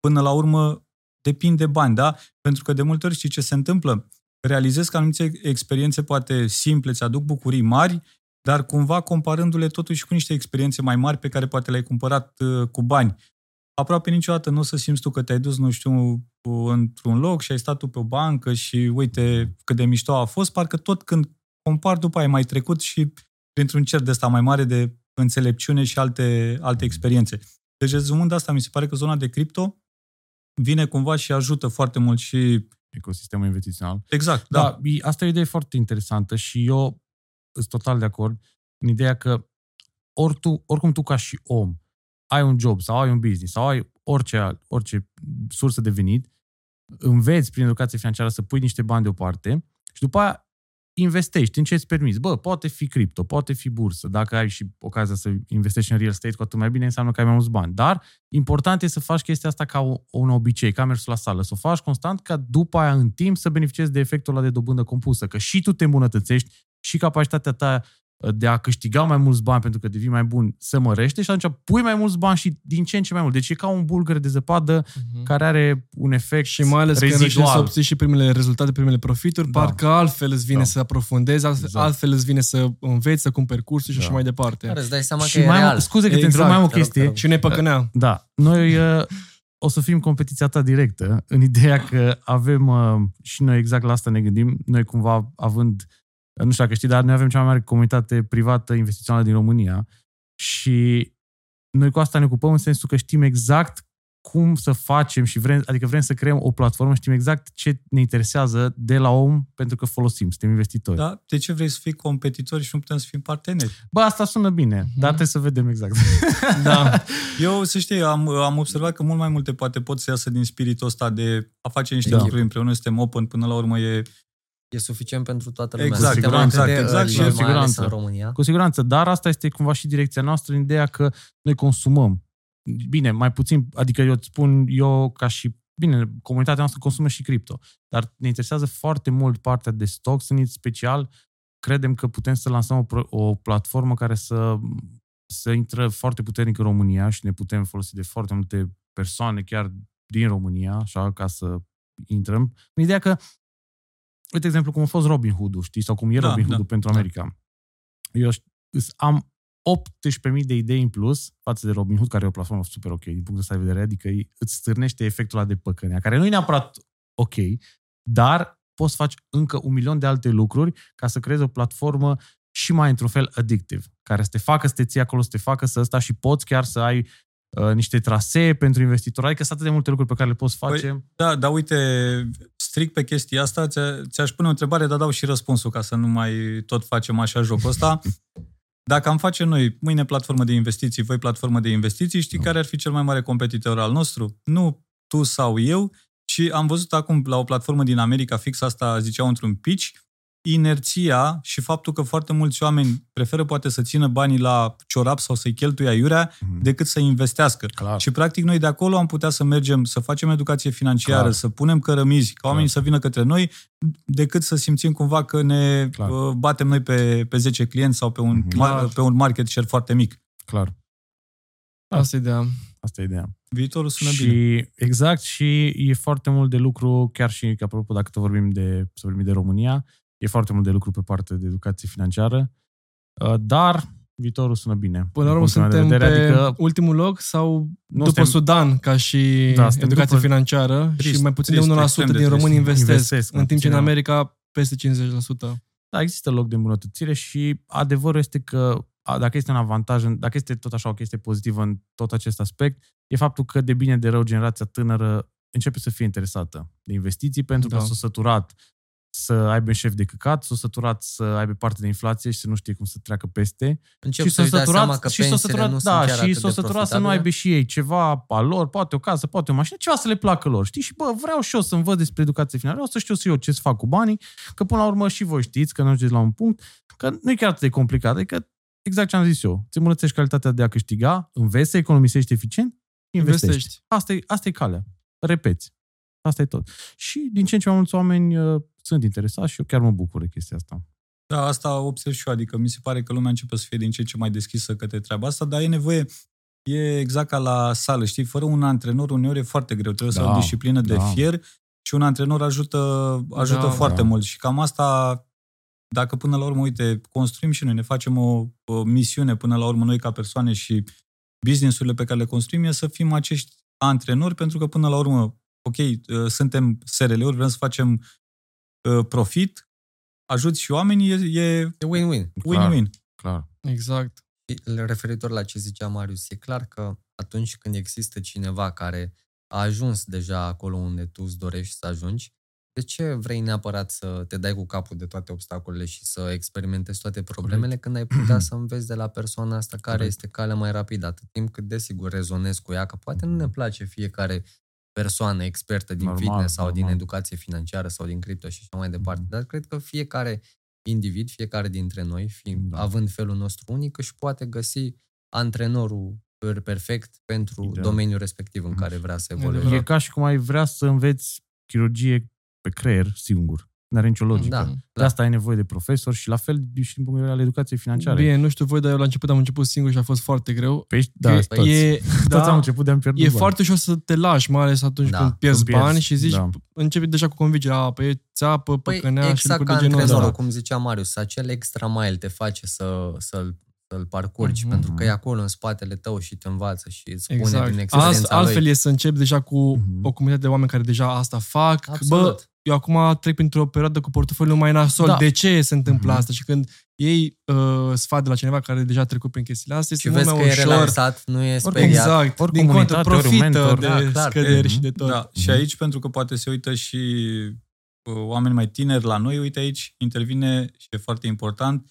până la urmă depinde de bani, da? Pentru că de multe ori știi ce se întâmplă? Realizezi că anumite experiențe poate simple îți aduc bucurii mari, dar cumva comparându-le totuși cu niște experiențe mai mari pe care poate le-ai cumpărat uh, cu bani. Aproape niciodată nu o să simți tu că te-ai dus, nu știu, într-un loc și ai stat tu pe o bancă și uite cât de mișto a fost, parcă tot când compar după ai mai trecut și printr-un cer de ăsta mai mare de înțelepciune și alte, alte experiențe. Deci, rezumând asta, mi se pare că zona de cripto vine cumva și ajută foarte mult și... Ecosistemul investițional. Exact, da. Da, e- asta e o idee foarte interesantă și eu sunt total de acord în ideea că ori tu, oricum tu ca și om ai un job sau ai un business sau ai orice, alt- orice sursă de venit, înveți prin educație financiară să pui niște bani deoparte și după aia investești în ce îți permiți. Bă, poate fi cripto, poate fi bursă. Dacă ai și ocazia să investești în real estate, cu atât mai bine înseamnă că ai mai mulți bani. Dar important e să faci chestia asta ca o, un obicei, ca mersul la sală. Să o faci constant ca după aia în timp să beneficiezi de efectul ăla de dobândă compusă. Că și tu te îmbunătățești și capacitatea ta de a câștiga mai mulți bani pentru că devii mai bun se mărește și atunci pui mai mulți bani și din ce în ce mai mult. Deci e ca un bulgăre de zăpadă Mhm. care are un efect Și mai ales că reușești să rezidual. obții și primele rezultate, primele profituri, Da. parcă altfel îți vine Da. să aprofundezi, altfel, Exact. altfel îți vine să înveți, să cumperi cursuri și Da. așa mai departe. Care îți dai seama și că e mai real. mult, scuze că te Exact, întreb mai o te rog, chestie. te rog. Și ne păcănea. Da, noi uh, o să fim competiția ta directă, în ideea că avem, uh, și noi exact la asta ne gândim, noi cumva având, uh, nu știu dacă știi, dar noi avem cea mai mare comunitate privată investițională din România și noi cu asta ne ocupăm în sensul că știm exact cum să facem și vrem, adică vrem să creăm o platformă, știm exact ce ne interesează de la om pentru că folosim, suntem investitori. Da? De ce vrei să fii competitori și nu putem să fim parteneri? Bă, asta sună bine, Mhm. dar trebuie să vedem exact. Da. Eu, să știi, am, am observat că mult mai multe poate pot să iasă din spiritul ăsta de a face niște Da. lucruri împreună, suntem open, până la urmă e... E suficient pentru toată lumea. Exact, Suntem exact, atât de exact, early, și cu mai ales siguranță. în România. Cu siguranță, dar asta este cumva și direcția noastră în ideea că noi consumăm. Bine, mai puțin, adică eu îți spun, eu ca și, bine, comunitatea noastră consumă și cripto, dar ne interesează foarte mult partea de stock, în special credem că putem să lansăm o, pro- o platformă care să, să intră foarte puternic în România și ne putem folosi de foarte multe persoane chiar din România, așa, ca să intrăm. În ideea că, uite, de exemplu, cum a fost Robin Hood, știi, sau cum e Da, Robin Hood da, pentru da. America. Eu ș- îs- am 18.000 de idei în plus față de Robinhood, care e o platformă super ok din punctul ăsta de vedere, adică îi- îți stârnește efectul ăla de păcănea, care nu e neapărat ok, dar poți să faci încă un milion de alte lucruri ca să creezi o platformă și mai într-un fel addictive, care să te facă să te ții acolo, să te facă să ăsta și poți chiar să ai uh, niște trasee pentru investitori, adică sunt atât de multe lucruri pe care le poți face. Păi, Da, dar uite, strict pe chestia asta, ți- ți-aș pune o întrebare, dar dau și răspunsul ca să nu mai tot facem așa jocul ăsta. Dacă am face noi mâine platformă de investiții, voi platformă de investiții, știi Nu. care ar fi cel mai mare competitor al nostru? Nu tu sau eu, ci am văzut acum la o platformă din America, fix asta ziceau într-un pitch, inerția și faptul că foarte mulți oameni preferă poate să țină banii la ciorap sau să-i cheltuie aiurea Mhm. decât să investească. Clar. Și practic noi de acolo am putea să mergem, să facem educație financiară, Clar. să punem cărămizi, ca oamenii Clar. să vină către noi, decât să simțim cumva că ne Clar. uh, batem noi pe, pe 10 clienți sau pe un, Mhm. mar, pe un market share foarte mic. Clar. Asta e ideea. Asta e ideea. Viitorul sună și, bine. Exact, și e foarte mult de lucru, chiar și, că apropo, dacă tot vorbim de, să vorbim de România, e foarte mult de lucru pe partea de educație financiară, uh, dar viitorul sună bine. Până la Din urmă punctul meu suntem de pe vedere, adică ultimul loc sau Nu după suntem- Sudan ca și Da, suntem educație după- financiară Trist, și mai puțin trist, de 1% extrem de din trist. români investesc, Investesc, mai în timp ce în puțin, da. America peste 50%. Da, există loc de îmbunătățire și adevărul este că a, dacă este un avantaj, în- dacă este tot așa o chestie pozitivă în tot acest aspect, e faptul că de bine de rău generația tânără începe să fie interesată de investiții pentru Da. că s-a săturat să aibă un șef de căcat, s-a săturat să aibă parte de inflație și să nu știe cum să treacă peste. Încep și s-a să-și dea seama săturat, că și s-a pensiile săturat, nu da, sunt chiar și atât s-a de săturat să nu profitabile. aibă și ei ceva a lor, poate o casă, poate o mașină, ceva să le placă lor, știi? Și bă, vreau și eu să învăț despre educație financiară, o să știu și eu ce să fac cu banii, că până la urmă și voi știți că nu ajungeți la un punct, că nu e chiar atât de complicat, adică exact ce am zis eu, îți îmbunătățești calitatea de a câștiga, înveți să economisești eficient, investești. Investești. Asta e, asta e calea. Repeți. Asta e tot. Și din ce în ce mai mulți oameni uh, sunt interesați și eu chiar mă bucur de chestia asta. Da, asta observ și eu, adică mi se pare că lumea începe să fie din ce în ce mai deschisă către treaba asta, dar e nevoie, e exact ca la sală, știi, fără un antrenor uneori e foarte greu, trebuie să Da, ai o disciplină de da. fier și un antrenor ajută, ajută Da, foarte da. mult și cam asta, dacă până la urmă, uite, construim și noi, ne facem o, o misiune până la urmă noi ca persoane și businessurile pe care le construim e să fim acești antrenori, pentru că până la urmă, ok, uh, suntem SRL-uri, vrem să facem uh, profit, ajuți și oamenii, e, e E win-win. win-win. Clar. Exact. Și Referitor la ce zicea Marius, e clar că atunci când există cineva care a ajuns deja acolo unde tu îți dorești să ajungi, de ce vrei neapărat să te dai cu capul de toate obstacolele și să experimentezi toate problemele când ai putea să înveți de la persoana asta care Corect. este calea mai rapidă, atât timp cât desigur rezonezi cu ea, că poate nu ne place fiecare persoană expertă din Normal, fitness sau din normal. educație financiară sau din cripto și așa mai departe, Mhm. dar cred că fiecare individ, fiecare dintre noi, fiind, Da. având felul nostru unic, își poate găsi antrenorul per- perfect pentru Ideal. domeniul respectiv în Mhm. care vrea să Adevărat. evolueze. E ca și cum ai vrea să înveți chirurgie pe creier singur. Nu are nicio logică. Da, De da. asta ai nevoie de profesori și la fel și din punct de vedere al educației financiare. Bine, nu știu voi, dar eu la început am început singur și a fost foarte greu. Pe aici, da, E- toți. e, toți da, am început de am pierdut e bani. foarte ușor să te lași, mai ales atunci Da, când pierzi, când pierzi, bani și zici, da. începi deja cu convingerea, a, păi e țeapă, Păi păcănea și exact lucruri ca de genul antrenorul, ăsta. cum zicea Marius, acel extra mile te face să, să-l, să-l parcurgi, Mhm. pentru că e acolo în spatele tău și te învață și îți spune Exact. din Alt, experiența altfel lui. e să începi deja cu Mhm. o comunitate de oameni care deja asta fac. Absolut. Bă, eu acum trec printr-o perioadă cu portofoliul mai nasol. Da. De ce se întâmplă Mhm. asta? Și când ei uh, sfat de la cineva care deja a trecut prin chestiile astea, și este vezi mult că mai e ușor. relaxat, nu e speriat. Exact. Ori Din contră, comunitate, ori un profită mentor. de Da, clar. scăderi Mhm. și de tot. Da, și aici, pentru că poate se uită și uh, oameni mai tineri la noi, uite aici intervine și e foarte important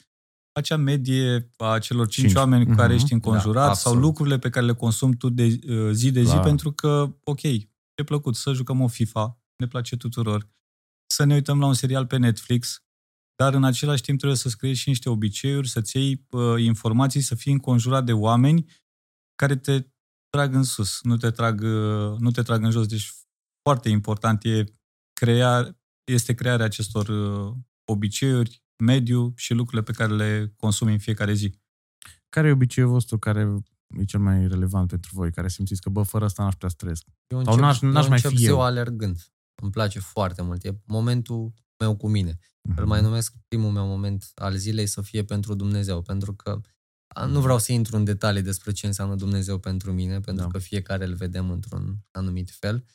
acea medie a celor cinci, Cinci. oameni cu care Mhm. ești înconjurat Da, sau absolut. lucrurile pe care le consumi tu de uh, zi de zi, Clar. pentru că, ok, e plăcut să jucăm o FIFA, ne place tuturor, să ne uităm la un serial pe Netflix, dar în același timp trebuie să-ți creezi și niște obiceiuri, să-ți iei uh, informații, să fii înconjurat de oameni care te trag în sus, nu te trag, uh, nu te trag în jos. Deci foarte important e crea, este crearea acestor uh, obiceiuri, mediu și lucrurile pe care le consumi în fiecare zi. Care e obiceiul vostru care e cel mai relevant pentru voi? Care simțiți că, bă, fără asta n-aș putea să trăiesc? Eu Sau încep, n-aș- n-aș eu mai încep fi ziua eu. alergând. Îmi place foarte mult. E momentul meu cu mine. Îl Mhm. mai numesc primul meu moment al zilei să fie pentru Dumnezeu, pentru că a, nu vreau să intru în detalii despre ce înseamnă Dumnezeu pentru mine, pentru Da. că fiecare îl vedem într-un anumit fel,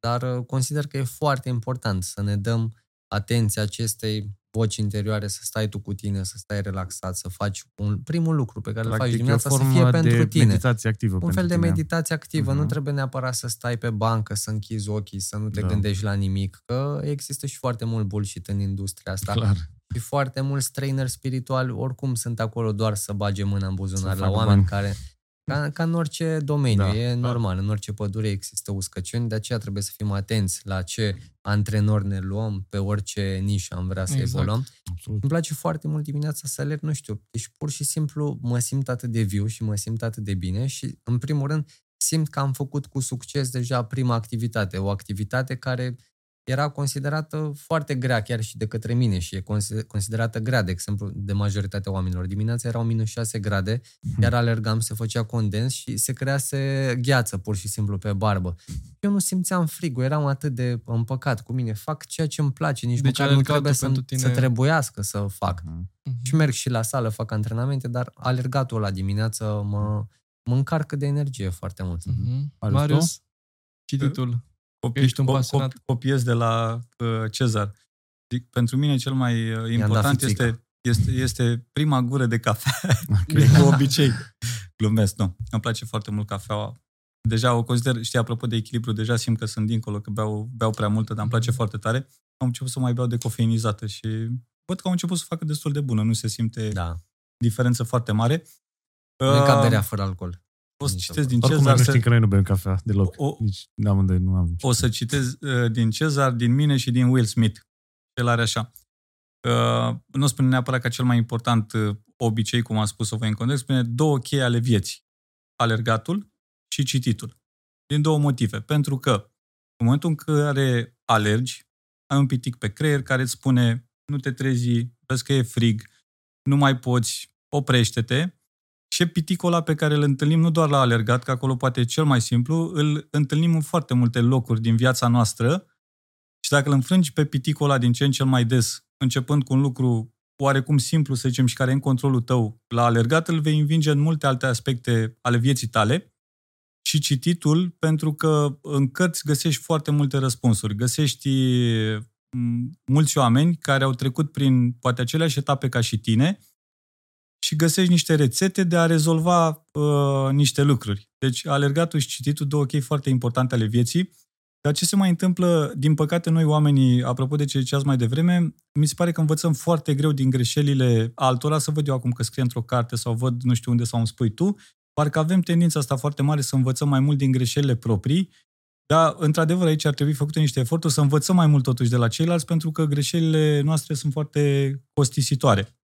dar uh, consider că e foarte important să ne dăm atenția acestei voci interioare, să stai tu cu tine, să stai relaxat, să faci un primul lucru pe care îl faci Practic, e o dimineața să formă fie de pentru tine. meditație activă Un pentru fel de tine. meditație activă. Nu Mhm. trebuie neapărat să stai pe bancă, să închizi ochii, să nu te Da. gândești la nimic, că există și foarte mult bullshit în industria asta. Clar. Și foarte mulți trainer spirituali oricum sunt acolo doar să bage mâna în buzunar Să la facă oameni bani. care... Ca, ca în orice domeniu, Da, e da. normal. În orice pădure există uscăciuni, de aceea trebuie să fim atenți la ce antrenori ne luăm, pe orice nișă am vrea să Exact. evoluăm. Absolut. Îmi place foarte mult dimineața să alerg, nu știu, deci pur și simplu mă simt atât de viu și mă simt atât de bine și, în primul rând, simt că am făcut cu succes deja prima activitate, o activitate care era considerată foarte grea chiar și de către mine și e consi- considerată grea, de exemplu, de majoritatea oamenilor. Dimineața erau minus 6 grade, iar alergam, se făcea condens și se crease gheață pur și simplu pe barbă. Eu nu simțeam frigul, eram atât de împăcat cu mine. Fac ceea ce îmi place, nici Deci măcar nu alergatul trebuie să, pentru tine- să trebuiască să fac. Mhm. Și merg și la sală, fac antrenamente, dar alergatul la dimineață mă, mă încarcă de energie foarte mult. Mhm. Marius, Marius, cititul. Copi, Ești un co- pasionat. co- copiez de la uh, Cezar. Zic, pentru mine cel mai uh, important fițică. este, este, este prima gură de cafea. Ok. Cu obicei. Glumesc, nu. Îmi place foarte mult cafeaua. Deja o consider, știi, apropo de echilibru, deja simt că sunt dincolo, că beau, beau prea multă, dar îmi place foarte tare. Am început să mai beau decofeinizată și văd că am început să facă destul de bună. Nu se simte da. Da. diferență foarte mare. Nu e ca Uh, berea fără alcool. O să Nici citesc din Oricum, Cezar. nu să- știm că noi nu bem cafea deloc. O- Nici amândoi nu am O să citez uh, din Cezar, din mine și din Will Smith. El are așa. Uh, nu spune neapărat ca cel mai important uh, obicei, cum am spus-o voi în context, spune două cheie ale vieții. Alergatul și cititul. Din două motive. Pentru că în momentul în care alergi, ai un pitic pe creier care îți spune nu te trezi, vezi că e frig, nu mai poți, oprește-te. Și e piticul ăla pe care îl întâlnim nu doar la alergat, că acolo poate e cel mai simplu, îl întâlnim în foarte multe locuri din viața noastră și dacă îl înfrângi pe piticul ăla din ce în cel mai des, începând cu un lucru oarecum simplu, să zicem, și care e în controlul tău la alergat, îl vei învinge în multe alte aspecte ale vieții tale și cititul, pentru că în cărți găsești foarte multe răspunsuri. Găsești m, mulți oameni care au trecut prin poate aceleași etape ca și tine și găsești niște rețete de a rezolva uh, niște lucruri. Deci alergatul și cititul, două chei foarte importante ale vieții. Dar ce se mai întâmplă, din păcate, noi oamenii, apropo de ce ziceați mai devreme, mi se pare că învățăm foarte greu din greșelile altora, să văd eu acum că scrie într-o carte sau văd nu știu unde sau îmi spui tu, parcă avem tendința asta foarte mare să învățăm mai mult din greșelile proprii, dar, într-adevăr, aici ar trebui făcute niște eforturi să învățăm mai mult totuși de la ceilalți, pentru că greșelile noastre sunt foarte costisitoare.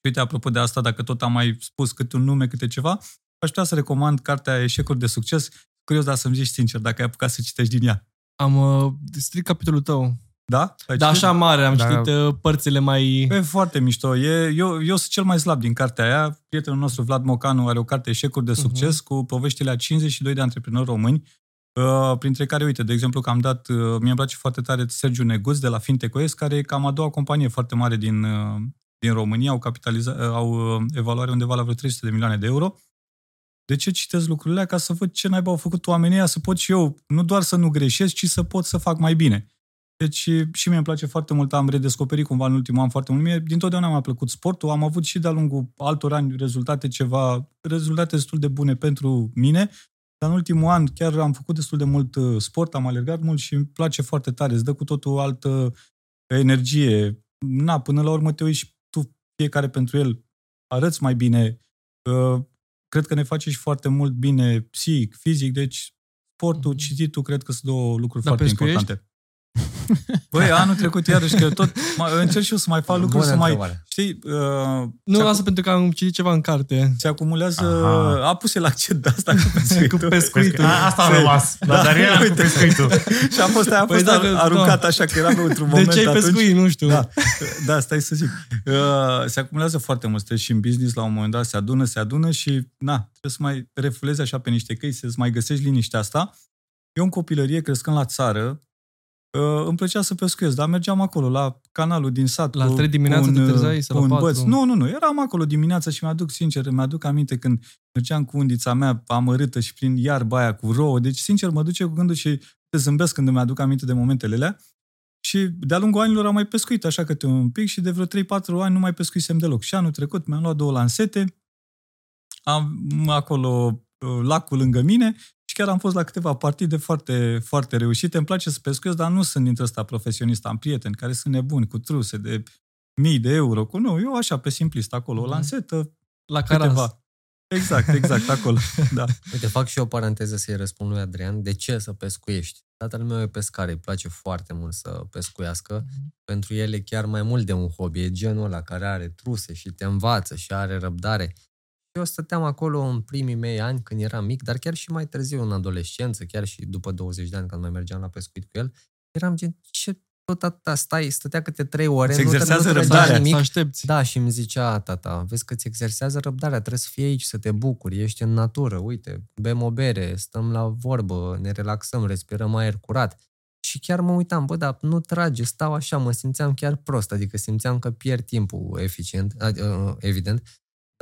Și uite, apropo de asta, dacă tot am mai spus câte un nume, câte ceva, aș putea să recomand cartea Eșecuri de succes. Curios, dar să-mi zici sincer, dacă ai apucat să citești din ea. Am uh, strict capitolul tău. Da? Ai Da, citit? așa mare, am Da. citit uh, părțile mai... E foarte mișto. E, eu, eu sunt cel mai slab din cartea aia. Prietenul nostru, Vlad Mocanu, are o carte Eșecuri de succes uh-huh. cu poveștile a 52 de antreprenori români, uh, printre care, uite, de exemplu, că am dat, uh, mie îmi place foarte tare Sergiu Neguț de la FinTech.OS, care e cam a doua companie foarte mare din, uh, din România, au, capitaliza, uh, au uh, evaluare undeva la vreo 300 de milioane de euro. De ce citesc lucrurile alea? Ca să văd ce naiba au făcut oamenii ăia, să pot și eu, nu doar să nu greșesc, ci să pot să fac mai bine. Deci și mie îmi place foarte mult, am redescoperit cumva în ultimul an foarte mult. Mie din totdeauna mi-a plăcut sportul, am avut și de-a lungul altor ani rezultate ceva, rezultate destul de bune pentru mine, dar în ultimul an chiar am făcut destul de mult uh, sport, am alergat mult și îmi place foarte tare, îți dă cu totul altă energie. Na, până la urmă te uiți și tu fiecare pentru el arăți mai bine, uh, cred că ne face și foarte mult bine psihic, fizic, deci sportul, Mhm. cititul, cred că sunt două lucruri Dar foarte pescuiești? importante. Băi, anul trecut iarăși că tot mai, încerc și eu să mai fac lucruri, Bună să mai, întrebare. știi, uh, Nu, se, asta pentru că am citit ceva în carte. se acumulează, Aha. a pus el accent de asta cu pescuitul. Cu pescuitul. A, asta a Se- rămas. Da, Da, dar era cu uite. pescuitul. și a fost, aia a Păi fost dacă- ar- aruncat da. așa, că eram într-un De moment ce ai atunci. pescuit? Nu știu. Da, da, stai să zic. Uh, se acumulează foarte mult stres și în business la un moment dat se adună, se adună și na, trebuie să mai refulezi așa pe niște căi, să-ți mai găsești liniștea asta. Eu în copilărie, crescând la țară, uh, îmi plăcea să pescuiesc, dar mergeam acolo, la canalul din sat. La cu- trei dimineața cu te un, trezeai sau cu la un patru? băț. Nu, nu, nu, eram acolo dimineața și mi-aduc, sincer, mi-aduc aminte când mergeam cu undița mea amărâtă și prin iarba aia cu rouă. Deci, sincer, mă duce cu gândul și te zâmbesc când îmi aduc aminte de momentele alea. Și de-a lungul anilor am mai pescuit așa câte un pic și de vreo 3-4 ani nu mai pescuisem deloc. Și anul trecut mi-am luat două lansete, am acolo uh, lacul lângă mine și chiar am fost la câteva partide foarte, foarte reușite. Îmi place să pescuiesc, dar nu sunt dintre ăsta profesionist. Am prieteni care sunt nebuni cu truse de mii de euro. Cu nu, eu așa pe simplist acolo, o Mhm. lansetă, La Caraz. câteva. Exact, exact, acolo. Da. Uite, fac și eu o paranteză să-i răspund lui Adrian. De ce să pescuiești? Tatăl meu e pescar, îi place foarte mult să pescuiască. Pentru el e chiar mai mult de un hobby. E genul ăla care are truse și te învață și are răbdare. Eu stăteam acolo în primii mei ani când eram mic, dar chiar și mai târziu în adolescență, chiar și după 20 de ani când mai mergeam la pescuit cu el, eram gen, ce tot atâta stai, stătea câte trei ore, Se nu te- exersează nu te răbdarea. făcea Să nimic, aștepți. da, și îmi zicea tata, vezi că ți exersează răbdarea, trebuie să fii aici, să te bucuri, ești în natură, uite, bem o bere, stăm la vorbă, ne relaxăm, respirăm aer curat. Și chiar mă uitam, bă, dar nu trage, stau așa, mă simțeam chiar prost, adică simțeam că pierd timpul eficient, adi- uh, evident,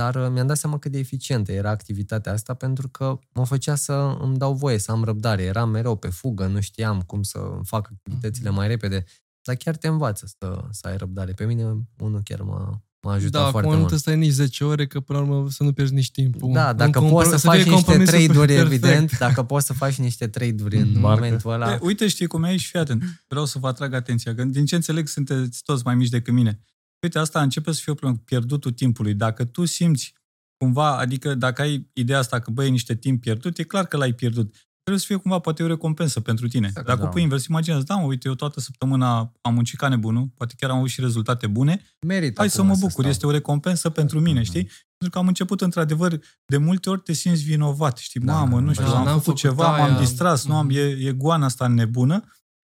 dar uh, mi-am dat seama cât de eficientă era activitatea asta pentru că mă făcea să îmi dau voie, să am răbdare. Eram mereu pe fugă, nu știam cum să fac activitățile mai repede, dar chiar te învață să, să ai răbdare. Pe mine unul chiar m-a, m-a ajutat Da, acum foarte nu mult. trebuie să stai nici 10 ore, că până la urmă să nu pierzi nici timpul. Da, dacă Un poți să compro- faci fie niște compromisul trade-uri, perfect. evident, dacă poți să faci niște trade-uri în Mhm. momentul ăla, E, uite, știi cum e și fii atent. Vreau să vă atrag atenția, că din ce înțeleg sunteți toți mai mici decât mine. Uite, asta începe să fie o problemă, pierdutul timpului. Dacă tu simți cumva, adică dacă ai ideea asta că băi, e niște timp pierdut, e clar că l-ai pierdut. Trebuie să fie cumva poate o recompensă pentru tine. Exact, Dacă da. pui invers, imaginează, da, mă, uite, eu toată săptămâna am muncit ca nebunul, poate chiar am avut și rezultate bune, merită hai să acum mă bucur, stau. este o recompensă pentru mine, Mhm. știi? Pentru că am început, într-adevăr, de multe ori te simți vinovat, știi? Da, Mamă, nu știu, da, am n-am făcut făcut ceva, aia. m-am distras, nu am, Mhm. e, e goana asta nebună.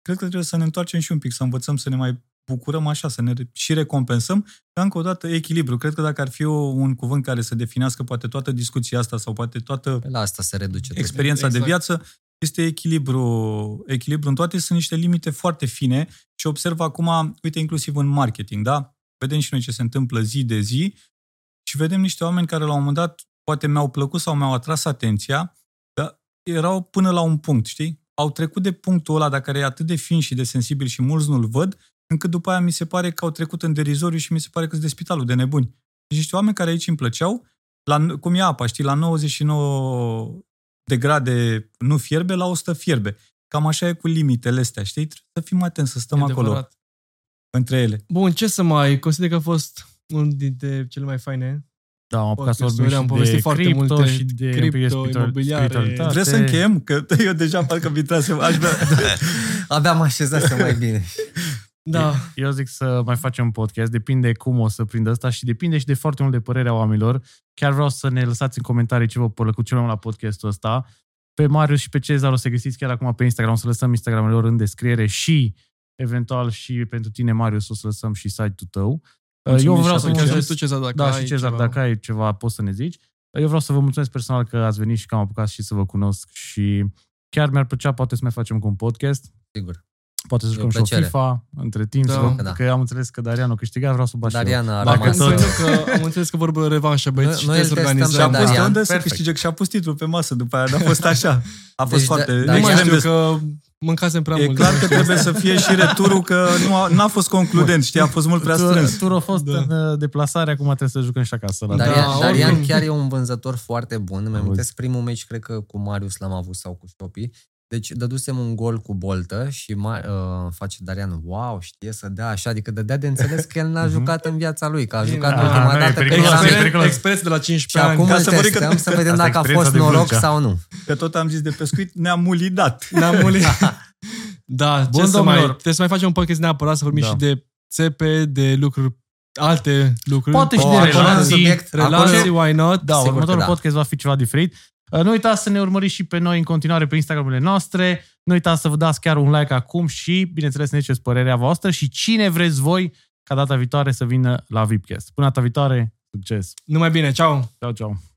Cred că trebuie să ne întoarcem și un pic, să învățăm să ne mai bucurăm așa, să ne re- și recompensăm, dar încă o dată echilibru. Cred că dacă ar fi o, un cuvânt care să definească poate toată discuția asta sau poate toată La asta se reduce. totul. experiența Exact. de viață, este echilibru, echilibru în toate, sunt niște limite foarte fine și observ acum, uite, inclusiv în marketing, da? Vedem și noi ce se întâmplă zi de zi și vedem niște oameni care la un moment dat poate mi-au plăcut sau mi-au atras atenția, dar erau până la un punct, știi? Au trecut de punctul ăla, dacă e atât de fin și de sensibil și mulți nu-l văd, încât după aia mi se pare că au trecut în derizoriu și mi se pare că sunt de spitalul de nebuni. Deci niște oameni care aici îmi plăceau, la, cum e apa, știi, la 99 de grade nu fierbe, la 100 fierbe. Cam așa e cu limitele astea, știi? Trebuie să fim atenți, să stăm E acolo adevărat. între ele. Bun, ce să mai... Consider că a fost unul dintre cele mai faine. Da, am apucat să Podcasturi, vorbim am și povestit de foarte cripto multe și de cripto, un pic de spiritual- imobiliare. spiritualitate. Vreți să încheiem? Că eu deja parcă mi intrasem, aș vrea... Abia mă așezasem mai bine. Da. Eu zic să mai facem un podcast, depinde cum o să prindă asta și depinde și de foarte mult de părerea oamenilor. Chiar vreau să ne lăsați în comentarii ce vă plăcut cel mai mult la podcastul ăsta. Pe Marius și pe Cezar o să găsiți chiar acum pe Instagram, o să lăsăm Instagramul lor în descriere și eventual și pentru tine, Marius, o să lăsăm și site-ul tău. Mulțumim Eu vreau și să apreciem. mulțumesc tu, Cezar, dacă da, ai și Cezar, ceva. dacă ai ceva, poți să ne zici. Eu vreau să vă mulțumesc personal că ați venit și că am apucat și să vă cunosc și chiar mi-ar plăcea, poate să mai facem cu un podcast. Sigur. Poate să E o jucăm și o plăcere. FIFA între timp, Da. să vă, Că da. că am înțeles că Darian a câștigat, vreau să bat și eu. Dariana a Dacă rămas... tot- Pentru că am înțeles că vorbă revanșă, băieți, Noi- și noi trebuie să îl testăm Și a organizăm. pe pus de Darian, unde să perfect. câștige și a pus titlul pe masă după aia, n-a fost așa. A fost Deci, foarte... da- Nu da, mai extrem știu de că mâncasem prea E mult. clar că trebuie să fie și returul, că nu a, n-a fost concludent, știi, a fost mult prea strâns. Tu, tu a fost Da. în uh, deplasare, acum trebuie să jucăm și acasă. La Darian, Da, Darian oricum. chiar e un vânzător foarte bun. Îmi Auzi. amintesc primul meci, cred că cu Marius l-am avut sau cu Șopi. Deci dădusem un gol cu boltă și ma, uh, face Darian, wow, știe să dea așa, adică dădea de înțeles că el n-a Mhm. jucat în viața lui, că a Bine, jucat da, ultima nu, e dată periculos, când e eram... periculos. Expres de la Și 15 acum ani. Ca îl să vorbim că- testăm să vedem Asta e dacă a experiența fost de noroc Vâlcea. sau nu. Că tot am zis de pescuit, ne-am mulidat. Ne-am mulit. Da, Bun, ce să mai... domnilor. Trebuie să mai facem un podcast neapărat să vorbim Da. și de țepe, de lucruri, alte lucruri. Poate și O, de acolo un relații. subiect, Relații, acolo- why not? Da, Sigur următorul că da. podcast va fi ceva diferit. Uh, Nu uitați să ne urmăriți și pe noi în continuare pe Instagramurile noastre. Nu uitați să vă dați chiar un like acum și, bineînțeles, să ne ziceți părerea voastră și cine vreți voi ca data viitoare să vină la VIPcast. Până data viitoare, succes! Numai bine, ceau! Ciao, ciao!